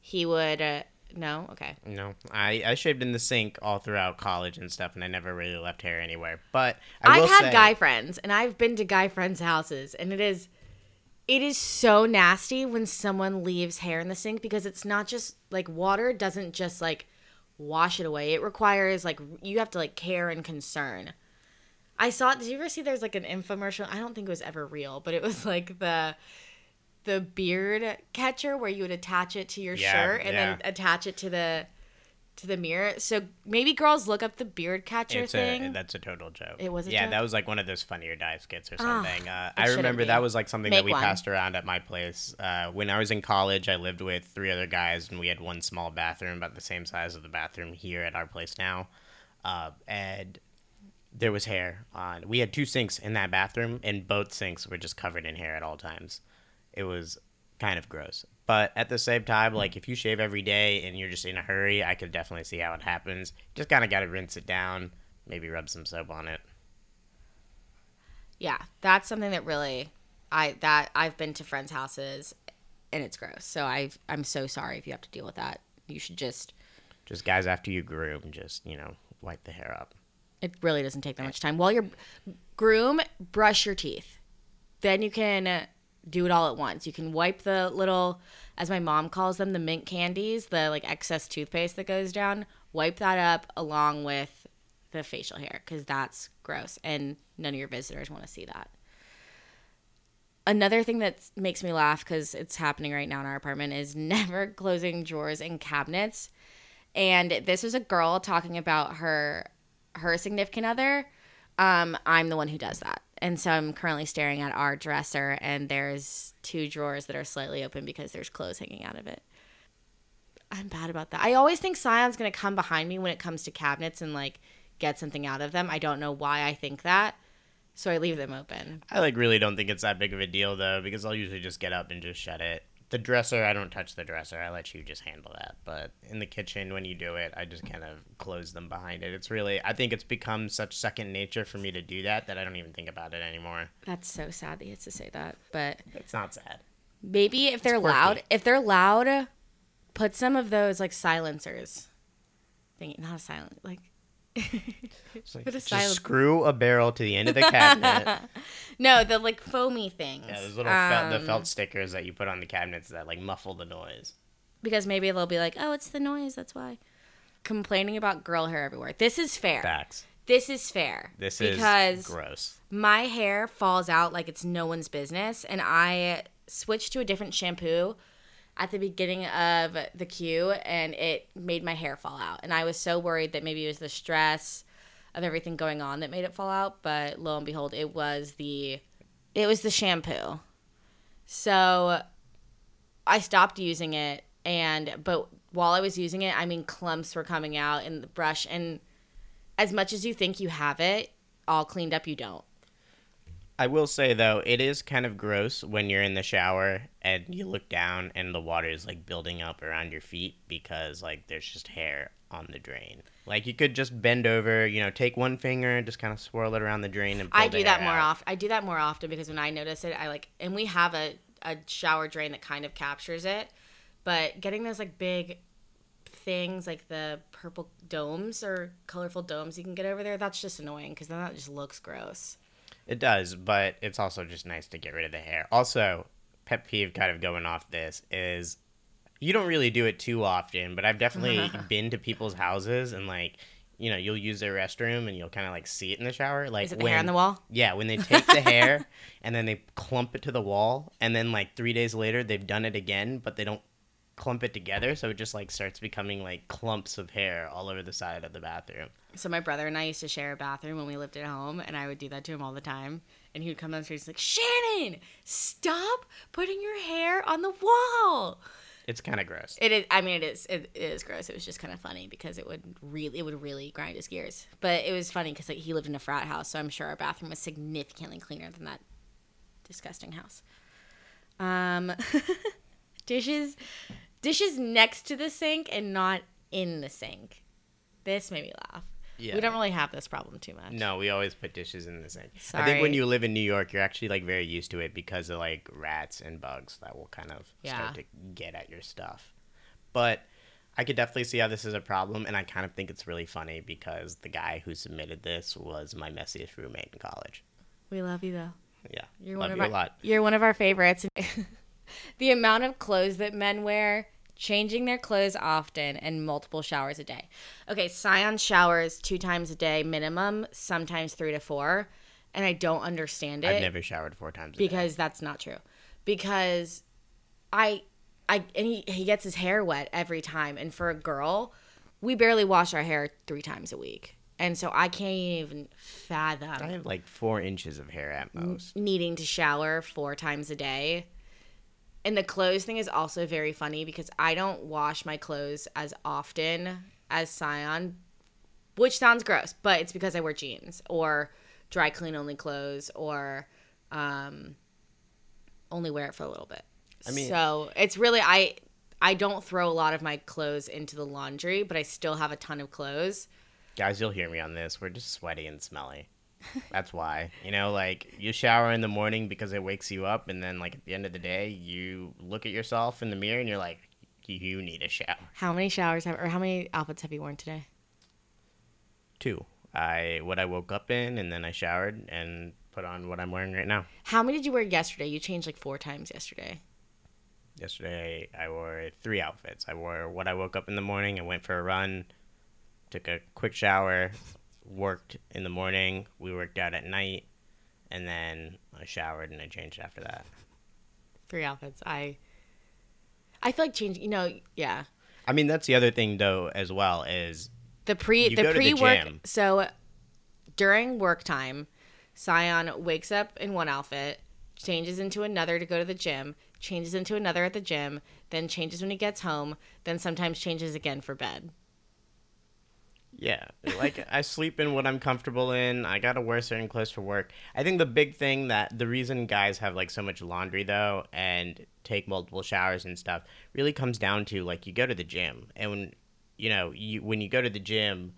he would. Uh, no, okay. No, I, I shaved in the sink all throughout college and stuff, and I never really left hair anywhere. But I I've had say, guy friends, and I've been to guy friends' houses, and it is, it is so nasty when someone leaves hair in the sink because it's not just like water doesn't just like wash it away. It requires like you have to like care and concern. I saw. Did you ever see? There's like an infomercial. I don't think it was ever real, but it was *laughs* like the the beard catcher where you would attach it to your Yeah, shirt and then attach it to the to the mirror. So maybe girls look up the beard catcher It's thing. a, that's a total joke. It was yeah, joke? that was like one of those Funny or Die skits or Ah, something. uh, I remember that was like something Make that we one. passed around at my place. Uh, when I was in college, I lived with three other guys, and we had one small bathroom about the same size of the bathroom here at our place now. Uh, and there was hair on. We had two sinks in that bathroom, and both sinks were just covered in hair at all times. It was kind of gross. But at the same time, like if you shave every day and you're just in a hurry, I could definitely see how it happens. Just kind of got to rinse it down, maybe rub some soap on it. Yeah, that's something that really I that I've been to friends' houses and it's gross. So I I'm so sorry if you have to deal with that. You should just Just guys after you groom, just you know, wipe the hair up. it really doesn't take that much time. While you're groom, brush your teeth. Then you can do it all at once. You can wipe the little as my mom calls them the mint candies, the like excess toothpaste that goes down. Wipe that up along with the facial hair cuz that's gross and none of your visitors want to see that. Another thing that makes me laugh because it's happening right now in our apartment is *laughs* never closing drawers and cabinets. And this was a girl talking about her her significant other. Um, I'm the one who does that, and so I'm currently staring at our dresser, and there's two drawers that are slightly open because there's clothes hanging out of it. I'm bad about that. I always think Scion's gonna come behind me when it comes to cabinets and like get something out of them. I don't know why I think that, so I leave them open. I like really don't think it's that big of a deal though, because I'll usually just get up and just shut it. The dresser, I don't touch the dresser. I let you just handle that. But in the kitchen, when you do it, I just kind of close them behind it. It's really, I think it's become such second nature for me to do that that I don't even think about it anymore. That's so sad that he has to say that, but It's not sad. maybe if they're loud, if they're loud, put some of those like silencers. Thing, not a silent like. Like, just silent- screw a barrel to the end of the cabinet. *laughs* No, the like foamy things. yeah, those little felt, the Um, felt stickers that you put on the cabinets that like muffle the noise. because maybe they'll be like, "Oh, it's the noise. That's why." Complaining about girl hair everywhere. This is fair. Facts. This is fair. This because is gross. my hair falls out like it's no one's business, and I switched to a different shampoo at the beginning of the queue, and it made my hair fall out. And I was so worried that maybe it was the stress of everything going on that made it fall out, but lo and behold, it was the it was the shampoo. So I stopped using it and but while I was using it, I mean, clumps were coming out in the brush. And as much as you think you have it all cleaned up, you don't. I will say though, it is kind of gross when you're in the shower and you look down and the water is like building up around your feet because like there's just hair on the drain. Like you could just bend over, you know, take one finger and just kind of swirl it around the drain and I the do that more often. I do that more often because when I notice it, I like, and we have a, a shower drain that kind of captures it. But getting those like big things, like the purple domes or colorful domes you can get over there, that's just annoying because then that just looks gross. It does, but it's also just nice to get rid of the hair. Also, pet peeve kind of going off this is you don't really do it too often, but I've definitely *laughs* been to people's houses and like you know you'll use their restroom and you'll kind of like see it in the shower like Is it the when, hair on the wall? yeah when they take the hair *laughs* and then they clump it to the wall and then like three days later they've done it again but they don't clump it together so it just like starts becoming like clumps of hair all over the side of the bathroom So my brother and I used to share a bathroom when we lived at home, and I would do that to him all the time. And he would come downstairs, like, "Shannon, stop putting your hair on the wall." it's kind of gross It is. I mean, it is. It, it is gross. It was just kind of funny because it would really, it would really grind his gears. But it was funny because like he lived in a frat house, so I'm sure our bathroom was significantly cleaner than that disgusting house. Um, *laughs* dishes, dishes next to the sink and not in the sink. This made me laugh. Yeah. We don't really have this problem too much. No, we always put dishes in the sink. Sorry. I think when you live in New York, you're actually like very used to it because of like rats and bugs that will kind of Yeah. start to get at your stuff. But I could definitely see how this is a problem, and I kind of think it's really funny because the guy who submitted this was my messiest roommate in college. We love you though. Yeah, You're love one of you our, a lot. You're one of our favorites. *laughs* the amount of clothes that men wear, changing their clothes often, and multiple showers a day. Okay, Scion showers two times a day minimum, sometimes three to four, and I don't understand it I've never showered four times a day. because that's not true. Because I, I, and he he gets his hair wet every time, and for a girl, we barely wash our hair three times a week. And so I can't even fathom I have like four inches of hair at most. needing to shower four times a day. And the clothes thing is also very funny because I don't wash my clothes as often as Scion, which sounds gross, but it's because I wear jeans or dry clean only clothes or um, only wear it for a little bit. I mean- so it's really I I don't throw a lot of my clothes into the laundry, but I still have a ton of clothes. Guys, you'll hear me on this. We're just sweaty and smelly. That's why. You know, like you shower in the morning because it wakes you up, and then like at the end of the day, you look at yourself in the mirror and you're like, you need a shower. How many showers have or how many outfits have you worn today? Two. I what I woke up in, and then I showered and put on what I'm wearing right now. How many did you wear yesterday? You changed like four times yesterday. Yesterday, I wore three outfits. I wore what I woke up in the morning I went for a run, took a quick shower, worked in the morning. We worked out at night, and then I showered and I changed after that. Three outfits. I I feel like changing. You know, yeah. I mean, that's the other thing though, as well is The pre the go to the pre work. So during work time, Scion wakes up in one outfit, changes into another to go to the gym, changes into another at the gym, then changes when he gets home, then sometimes changes again for bed. Yeah, like I sleep in what I'm comfortable in. I gotta wear certain clothes for work. I think the big thing that the reason guys have like so much laundry though and take multiple showers and stuff really comes down to like you go to the gym and when you know you when you go to the gym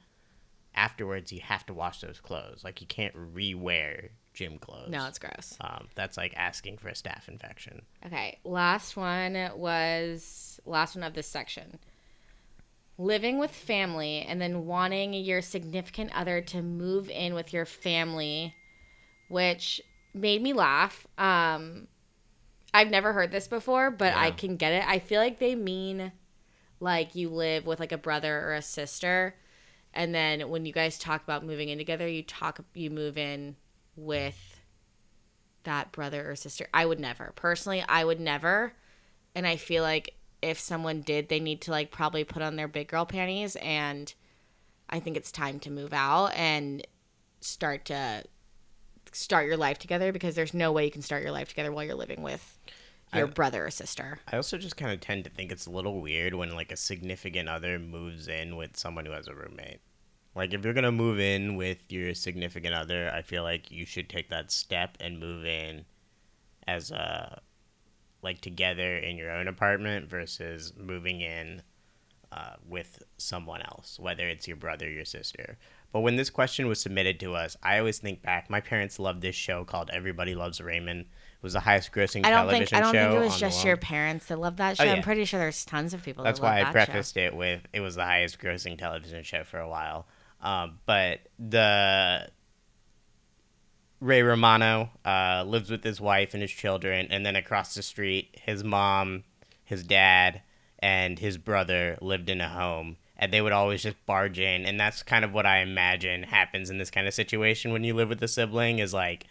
afterwards you have to wash those clothes. Like you can't re-wear gym clothes. No, it's gross. um, that's like asking for a staph infection. Okay, last one was last one of this section. Living with family and then wanting your significant other to move in with your family, which made me laugh. Um, I've never heard this before, but I can get it. I feel like they mean like you live with like a brother or a sister, and then when you guys talk about moving in together, you talk you move in with that brother or sister. I would never. Personally, I would never. And I feel like if someone did, they need to like probably put on their big girl panties and I think it's time to move out and start to start your life together because there's no way you can start your life together while you're living with your I- brother or sister. I also just kind of tend to think it's a little weird when like a significant other moves in with someone who has a roommate. Like if you're gonna move in with your significant other, I feel like you should take that step and move in as a like together in your own apartment versus moving in uh, with someone else, whether it's your brother or your sister. But when this question was submitted to us, I always think back. My parents loved this show called Everybody Loves Raymond. It was the highest grossing I don't television think I don't show. think it was just your parents that loved that show. Oh, yeah. I'm pretty sure there's tons of people. That's that why I that prefaced it with it was the highest grossing television show for a while. Um, but the Ray Romano uh, lives with his wife and his children, and then across the street, his mom, his dad, and his brother lived in a home. And they would always just barge in, and that's kind of what I imagine happens in this kind of situation when you live with a sibling. Is like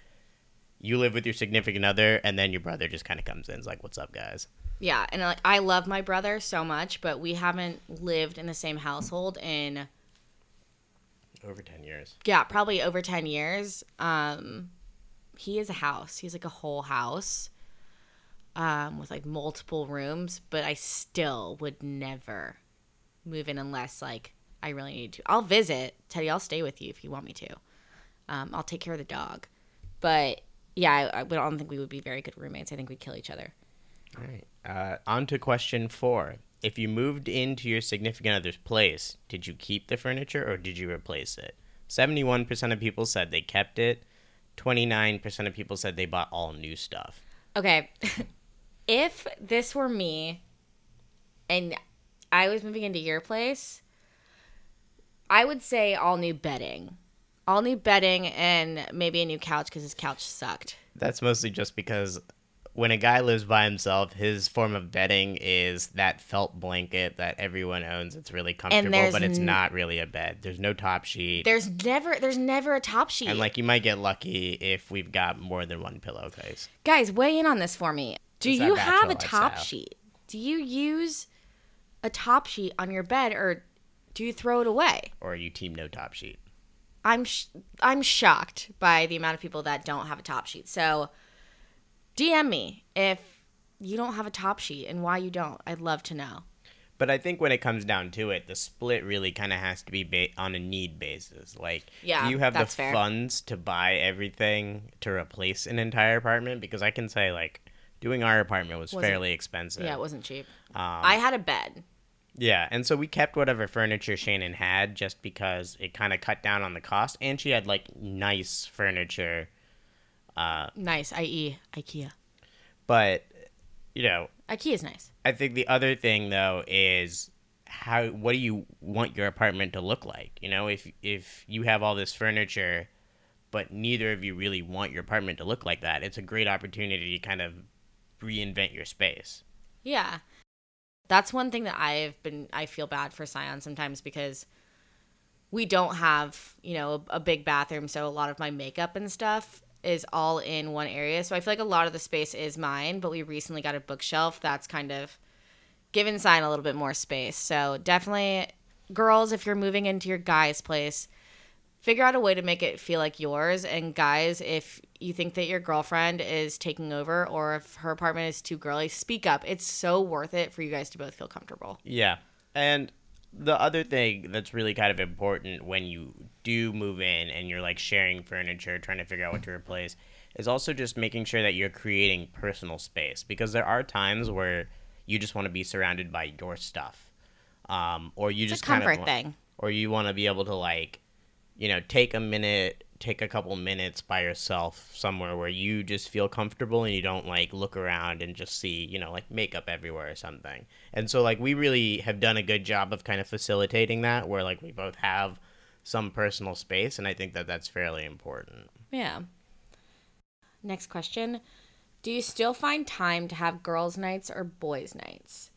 you live with your significant other, and then your brother just kind of comes in, is like, "What's up, guys?" Yeah, and like I love my brother so much, but we haven't lived in the same household in Over ten years. yeah, probably over 10 years. Um he is a house. He's like a whole house. Um with like multiple rooms, but I still would never move in unless like I really need to. I'll visit. Teddy, I'll stay with you if you want me to. Um I'll take care of the dog. But yeah, I, I don't think we would be very good roommates. I think we'd kill each other. All right. Uh, on to question four. If you moved into your significant other's place, did you keep the furniture or did you replace it? 71% of people said they kept it. 29% of people said they bought all new stuff. Okay. *laughs* if this were me and I was moving into your place, I would say all new bedding. All new bedding and maybe a new couch because his couch sucked. That's mostly just because when a guy lives by himself, his form of bedding is that felt blanket that everyone owns. It's really comfortable, but it's n- not really a bed. There's no top sheet. There's never there's never a top sheet. and like you might get lucky if we've got more than one pillowcase. Guys, weigh in on this for me. Do It's you have a top lifestyle. sheet? Do you use a top sheet on your bed or do you throw it away? Or you team no top sheet. I'm sh- I'm shocked by the amount of people that don't have a top sheet. So DM me if you don't have a top sheet and why you don't. I'd love to know. But I think when it comes down to it, the split really kind of has to be ba- on a need basis. Like, Yeah, do you have the fair. funds to buy everything to replace an entire apartment? Because I can say, like, doing our apartment was Wasn't- fairly expensive. Yeah, it wasn't cheap. Um, I had a bed. yeah, and so we kept whatever furniture Shannon had just because it kind of cut down on the cost, and she had like nice furniture. Uh, Nice, i.e., IKEA. but you know, IKEA is nice. I think the other thing though is how what do you want your apartment to look like? You know, if if you have all this furniture but neither of you really want your apartment to look like that, it's a great opportunity to kind of reinvent your space. Yeah. That's one thing that I've been I feel bad for Scion sometimes because we don't have, you know, a, a big bathroom, so a lot of my makeup and stuff is all in one area. So I feel like a lot of the space is mine, but we recently got a bookshelf that's kind of given sign a little bit more space. So definitely girls, if you're moving into your guy's place, figure out a way to make it feel like yours. And guys, if you think that your girlfriend is taking over or if her apartment is too girly, speak up. It's so worth it for you guys to both feel comfortable. Yeah. And the other thing that's really kind of important when you do move in and you're like sharing furniture, trying to figure out what to replace, is also just making sure that you're creating personal space because there are times where you just want to be surrounded by your stuff. Um, or you It's just a kind comfort of thing. or you want to be able to like you know take a minute take a couple minutes by yourself somewhere where you just feel comfortable and you don't like look around and just see you know like makeup everywhere or something and so like we really have done a good job of kind of facilitating that where like we both have some personal space and i think that that's fairly important Yeah. Next question. Do you still find time to have girls' nights or boys' nights?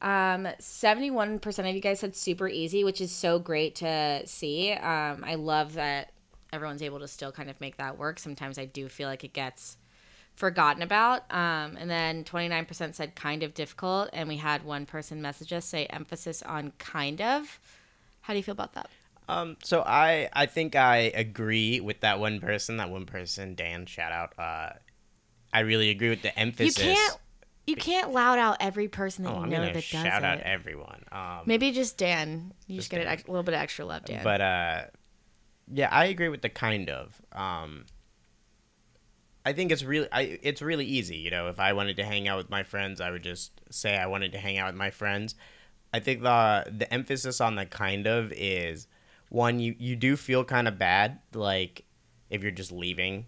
Um, 71% of you guys said super easy, which is so great to see. Um, I love that everyone's able to still kind of make that work. Sometimes I do feel like it gets forgotten about. Um, and then 29% said kind of difficult. And we had one person message us say emphasis on kind of. How do you feel about that? Um, so I I think I agree with that one person. That one person, Dan, shout out. Uh, I really agree with the emphasis. You can't- You can't loud out every person that Oh, you I'm know that does shout out everyone. Um, Maybe just Dan. You just, Just get a Dan. little bit of extra love, Dan. But uh, yeah, I agree with the kind of. Um, I think it's really, I it's really easy. You know, if I wanted to hang out with my friends, I would just say I wanted to hang out with my friends. I think the the emphasis on the kind of is one you you do feel kind of bad like if you're just leaving.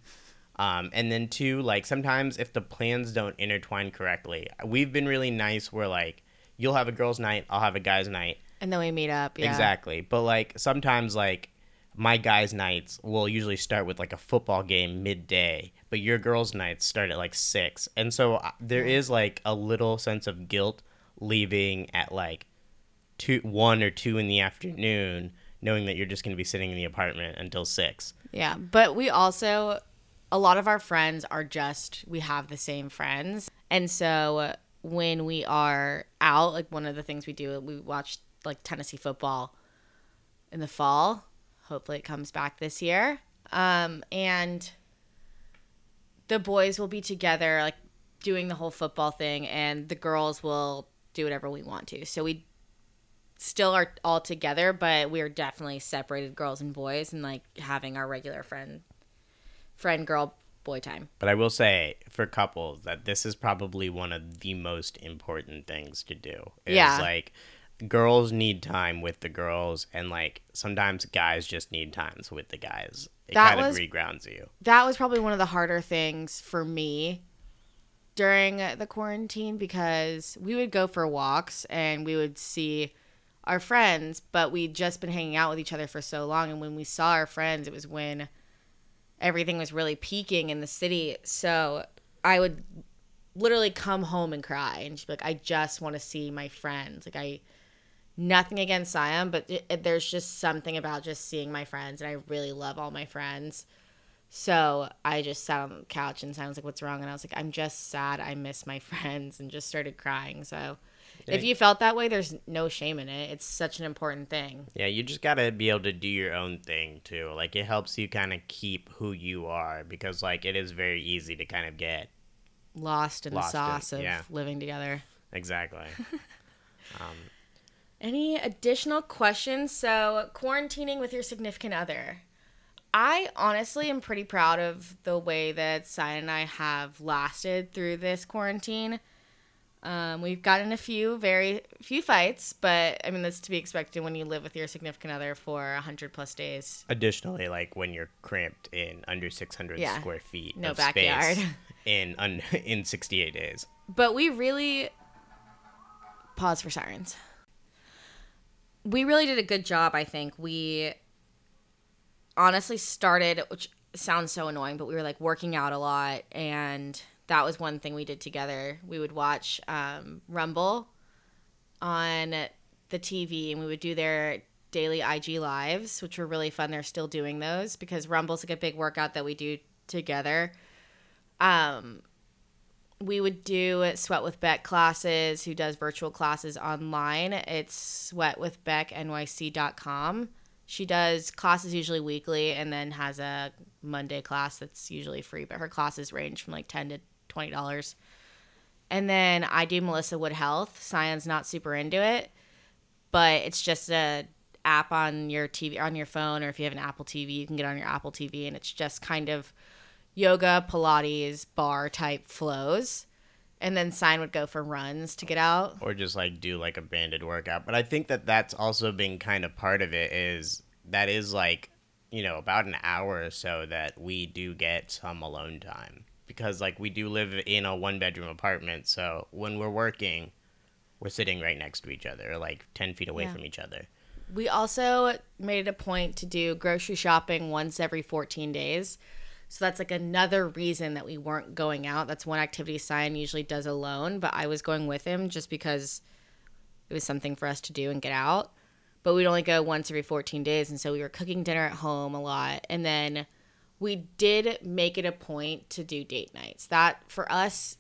Um, and then two, like sometimes if the plans don't intertwine correctly, we've been really nice where like you'll have a girls' night, I'll have a guys' night, and then we meet up. Yeah. Exactly. But like sometimes like my guys' nights will usually start with like a football game midday, but your girls' nights start at like six. And so uh, there is like a little sense of guilt leaving at like two, one or two in the afternoon, knowing that you're just going to be sitting in the apartment until six. Yeah, but we also a lot of our friends are just we have the same friends. And so when we are out, like one of the things we do, we watch like Tennessee football in the fall. Hopefully it comes back this year. Um and the boys will be together like doing the whole football thing and the girls will do whatever we want to. So we still are all together, but we are definitely separated girls and boys and like having our regular friend friend girl boy time. But I will say for couples that this is probably one of the most important things to do. Is Yeah. like girls need time with the girls and like sometimes guys just need times with the guys. It That kind was- of regrounds you. That was probably one of the harder things for me during the quarantine because we would go for walks and we would see our friends, but we'd just been hanging out with each other for so long and when we saw our friends, it was when everything was really peaking in the city. So I would literally come home and cry and just be like, I just want to see my friends. Like I, nothing against Siam, but it, it- there's just something about just seeing my friends, and I really love all my friends. So I just sat on the couch and Siam was like, "What's wrong?" And I was like, "I'm just sad. I miss my *laughs* friends," and just started crying. So. If you felt that way, there's no shame in it. It's such an important thing. Yeah, you just got to be able to do your own thing too. Like it helps you kind of keep who you are because like it is very easy to kind of get Lost in Lost the in- sauce of yeah. living together. exactly. *laughs* um, Any additional questions? So, quarantining with your significant other. I honestly am pretty proud of the way that Sion and I have lasted through this quarantine. Um, we've gotten a few very few fights, but I mean that's to be expected when you live with your significant other for hundred plus days. additionally, like when you're cramped in under 600 Yeah. square feet No of backyard. space *laughs* in un- in 68 days. But we really pause for sirens. We really did a good job, I think. We honestly started, which sounds so annoying, but we were like working out a lot, and that was one thing we did together. We would watch um, Rumble on the TV, and we would do their daily IG lives, which were really fun. They're still doing those because Rumble's like a big workout that we do together. Um, we would do Sweat with Beck classes, who does virtual classes online. It's sweat with beck sweatwithbecknyc.com. She does classes usually weekly and then has a Monday class that's usually free, but her classes range from like 10 to $20. And then I do Melissa Wood Health. Sion's not super into it, but it's just a app on your TV on your phone or if you have an Apple TV, you can get on your Apple TV and it's just kind of yoga, Pilates, barre type flows. And then Sign would go for runs to get out. or just like do like a banded workout. But I think that that's also been kind of part of it is that is like, you know, about an hour or so that we do get some alone time because like we do live in a one bedroom apartment. So when we're working, we're sitting right next to each other, like 10 feet away Yeah. from each other. We also made it a point to do grocery shopping once every 14 days. So that's like another reason that we weren't going out. That's one activity Sign usually does alone, but I was going with him just because it was something for us to do and get out. But we'd only go once every 14 days. And so we were cooking dinner at home a lot. And then we did make it a point to do date nights. That for us,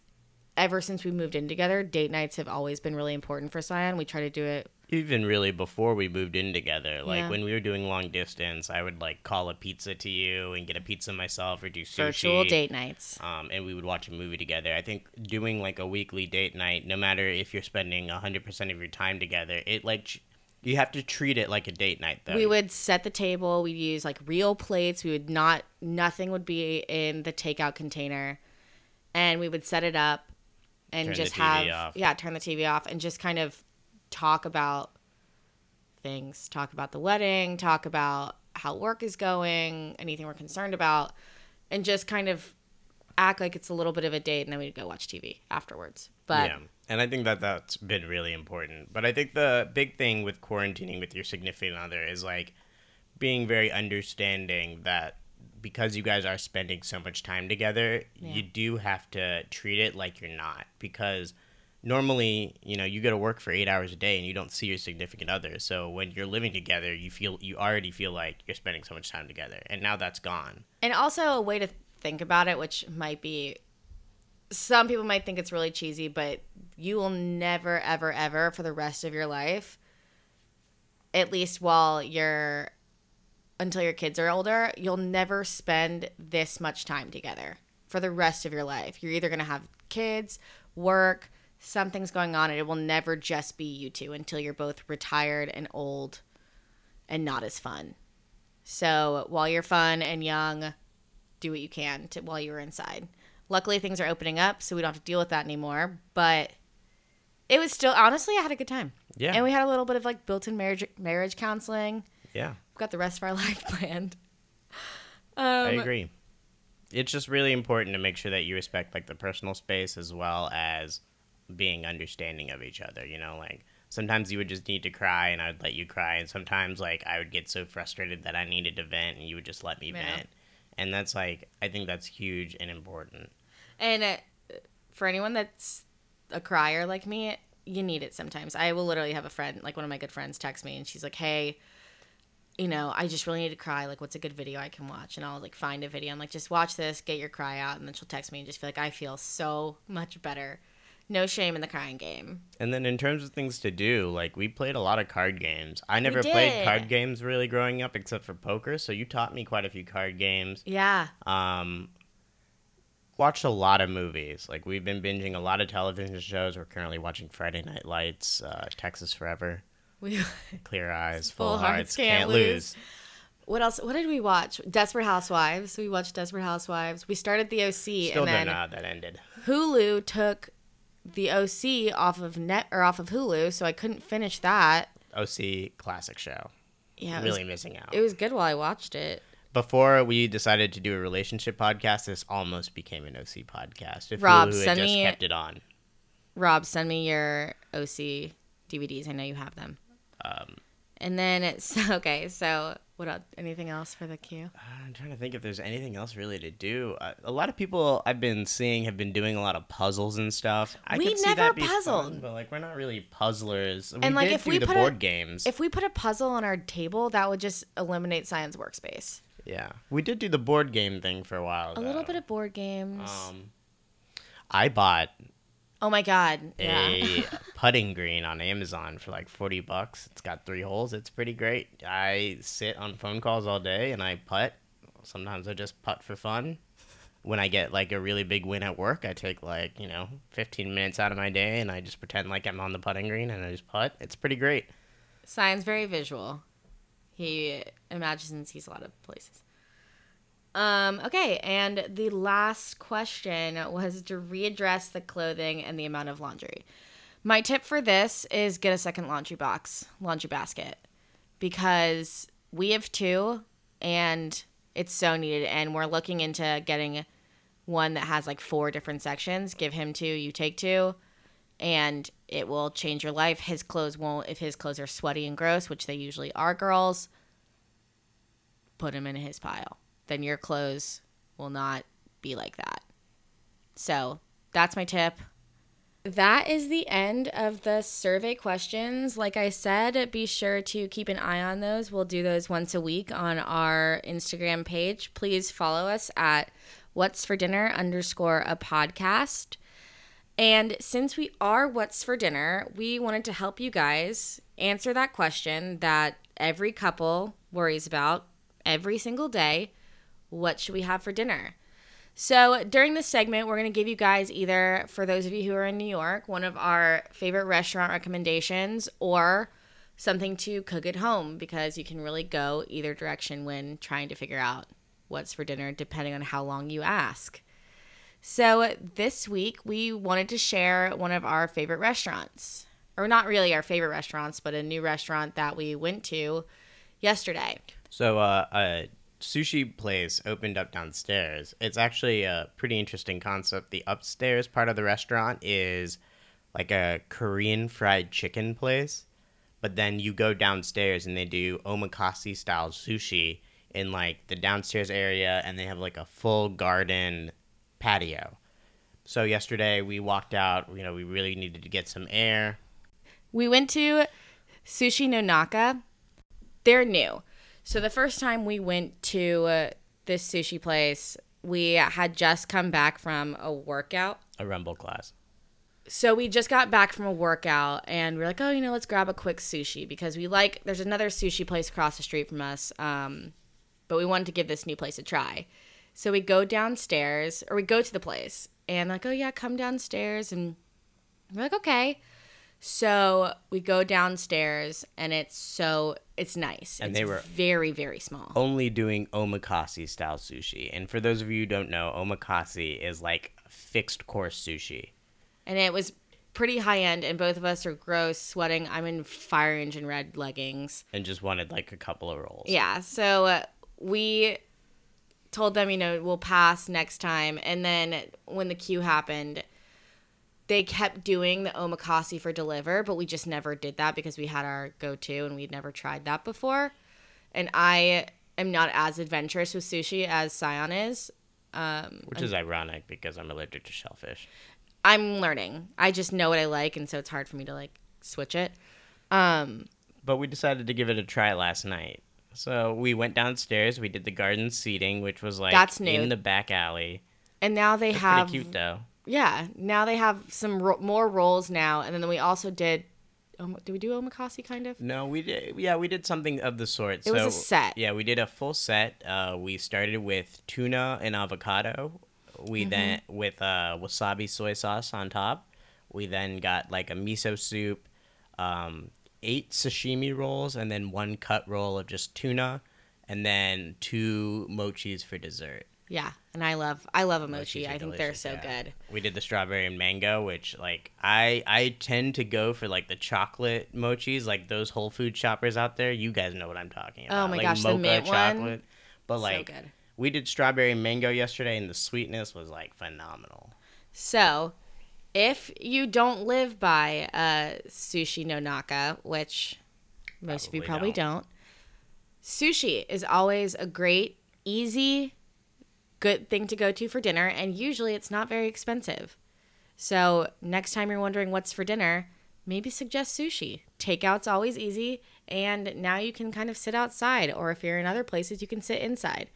ever since we moved in together, date nights have always been really important for Sion. We try to do it even really before we moved in together like Yeah. when we were doing long distance i would like call a pizza to you and get a pizza myself or do sushi Virtual date nights. um, and we would watch a movie together i think doing like a weekly date night no matter if you're spending 100% of your time together it like you have to treat it like a date night though We would set the table. We'd use like real plates. We would not, nothing would be in the takeout container. And we would set it up and Turn the just TV have, off. yeah, turn the TV off and just kind of talk about things. Talk about the wedding, talk about how work is going, anything we're concerned about, and just kind of act like it's a little bit of a date. And then we'd go watch TV afterwards. But yeah and i think that that's been really important but i think the big thing with quarantining with your significant other is like being very understanding that because you guys are spending so much time together you do have to treat it like you're not because normally you know you go to work for eight hours a day and you don't see your significant other so when you're living together you feel you already feel like you're spending so much time together and now that's gone And also a way to think about it, which might be some people might think it's really cheesy, but you will never, ever, ever for the rest of your life, at least while you're until your kids are older, you'll never spend this much time together for the rest of your life. You're either gonna have kids, work, something's going on, and it will never just be you two until you're both retired and old and not as fun. So while you're fun and young, do what you can to while you're inside. Luckily, things are opening up, so we don't have to deal with that anymore. But it was still honestly, I had a good time. Yeah. and we had a little bit of like built-in marriage marriage counseling. yeah We've got the rest of our *laughs* life planned. I Um, agree. It's just really important to make sure that you respect like the personal space as well as being understanding of each other. You know, like sometimes you would just need to cry and I would let you cry, and sometimes like I would get so frustrated that I needed to vent and you would just let me Yeah. vent. And that's like I think that's huge and important. And uh, for anyone that's a crier like me, you need it sometimes. I will literally have a friend, like one of my good friends, text me and she's like, "Hey, you know, I just really need to cry. Like, what's a good video I can watch?" And I'll like find a video. I'm like, "Just watch this, get your cry out." And then she'll text me and just feel like I feel so much better. No shame in the crying game. And then in terms of things to do, like we played a lot of card games. I never played card games really growing up except for poker, so you taught me quite a few card games. Yeah. Um, watched a lot of movies. Like we've been binging a lot of television shows. We're currently watching Friday Night Lights, uh, Texas Forever, We. *laughs* Clear Eyes, Full Full, Hearts Hearts, Can't Can't, Lose. lose. What else? What did we watch? Desperate Housewives. We watched Desperate Housewives. We started the OC, Still and don't then know how that ended. Hulu took the OC off of net or off of Hulu, so I couldn't finish that. OC classic show. Yeah, really was, missing out. it was good while I watched it. Before we decided to do a relationship podcast, this almost became an OC podcast. If Rob, Hulu had just me- kept it on. Rob, send me your OC DVDs. I know you have them. Um, And then it's *laughs* okay. So what else? Anything else for the queue? I'm trying to think if there's anything else really to do. Uh, a lot of people I've been seeing have been doing a lot of puzzles and stuff. I We could see never that be puzzled. fun, but like we're not really puzzlers. We And, like, if do we the put a- board games. If we put a puzzle on our table, that would just eliminate science workspace. yeah, we did do the board game thing for a while. A little bit of board games. Um, I bought oh my god! Yeah. a *laughs* putting green on Amazon for like 40 bucks. It's got three holes. It's pretty great. I sit on phone calls all day and I putt. Sometimes I just putt for fun. When I get like a really big win at work, I take like, you know, 15 minutes out of my day and I just pretend like I'm on the putting green and I just putt. It's pretty great. Sign's very visual. He imagines sees a lot of places. Um, okay, and the last question was to readdress the clothing and the amount of laundry. My tip for this is get a second laundry box, laundry basket, because we have two and it's so needed. And we're looking into getting one that has like four different sections. Give him two, you take two and it will change your life. His clothes won't, if his clothes are sweaty and gross, which they usually are, girls, put him in his pile. Then your clothes will not be like that. So that's my tip. That is the end of the survey questions. Like I said, be sure to keep an eye on those. We'll do those once a week on our Instagram page. Please follow us at what's for dinner underscore a podcast. And since we are What's for Dinner, we wanted to help you guys answer that question that every couple worries about every single day what should we have for dinner? So, during this segment, we're going to give you guys either, for those of you who are in New York, one of our favorite restaurant recommendations or something to cook at home because you can really go either direction when trying to figure out what's for dinner, depending on how long you ask. So, this week we wanted to share one of our favorite restaurants, or not really our favorite restaurants, but a new restaurant that we went to yesterday. So, uh, a sushi place opened up downstairs. It's actually a pretty interesting concept. The upstairs part of the restaurant is like a Korean fried chicken place, but then you go downstairs and they do omakase style sushi in like the downstairs area, and they have like a full garden patio. So yesterday we walked out. You know, we really needed to get some air. We went to Sushi no Naka. They're new. So the first time we went to uh, this sushi place, we had just come back from a workout. A rumble class. So we just got back from a workout and we're like, oh, you know, let's grab a quick sushi because we like. There's another sushi place across the street from us, um, but we wanted to give this new place a try. So we go downstairs, or we go to the place, and like, oh yeah, come downstairs, and we're like, okay. So we go downstairs, and it's so it's nice. And it's they were- very very small. only doing omakase style sushi. And for those of you who don't know, omakase is like fixed course sushi. and it was pretty high end and both of us are gross sweating i'm in fire engine red leggings And just wanted like a couple of rolls. yeah so uh, we told them you know we'll pass next time and then when the queue happened they kept doing the omakase for deliver but we just never did that because we had our go-to and we'd never tried that before and i am not as adventurous with sushi as Sion is um, Which is ironic because I'm allergic to shellfish. i'm learning i just know what i like and so it's hard for me to like switch it um, But we decided to give it a try last night. So we went downstairs. We did the garden seating, which was like That's new. in the back alley. and now they have pretty cute though. Yeah now they have some ro- more rolls now and then we also did um, did we do omakase kind of No, we did. Yeah, we did something of the sort. It was a set. Yeah, we did a full set. Uh, we started with tuna and avocado. We Mm-hmm. then with uh, wasabi soy sauce on top. We then got like a miso soup, um, eight sashimi rolls, and then one cut roll of just tuna, and then two mochis for dessert. Yeah and i love i love a mochi i think they're so yeah. good We did the strawberry and mango, which like I I tend to go for like the chocolate mochis, like those Whole Food shoppers out there. You guys know what I'm talking about. Oh my like gosh, the mocha mint one? But So like good. we did strawberry and mango yesterday, and the sweetness was like phenomenal. so if you don't live by uh, sushi no naka which most of you Probably probably don't. sushi is always a great easy good thing to go to for dinner and usually it's not very expensive. So next time you're wondering what's for dinner maybe suggest sushi. Takeout's always easy and now you can kind of sit outside or if you're in other places you can sit inside.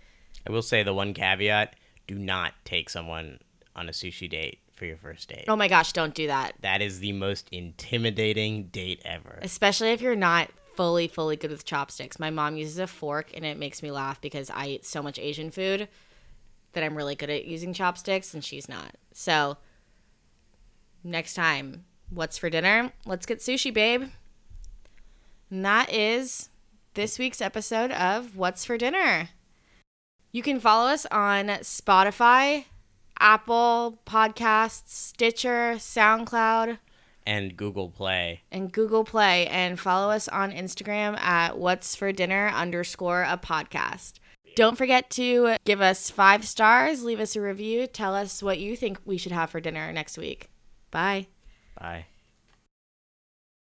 I will say the one caveat: do not take someone on a sushi date for your first date. oh my gosh don't do that. That is the most intimidating date ever. especially if you're not fully fully good with chopsticks. My mom uses a fork and it makes me laugh because i eat so much asian food that i'm really good at using chopsticks and she's not. So next time what's for dinner? Let's get sushi babe. And that is this week's episode of what's for dinner. You can follow us on spotify apple podcasts stitcher soundcloud And Google Play. and Google Play. And follow us on Instagram at what's for dinner underscore a podcast. Don't forget to give us five stars, leave us a review, tell us what you think we should have for dinner next week. Bye. Bye.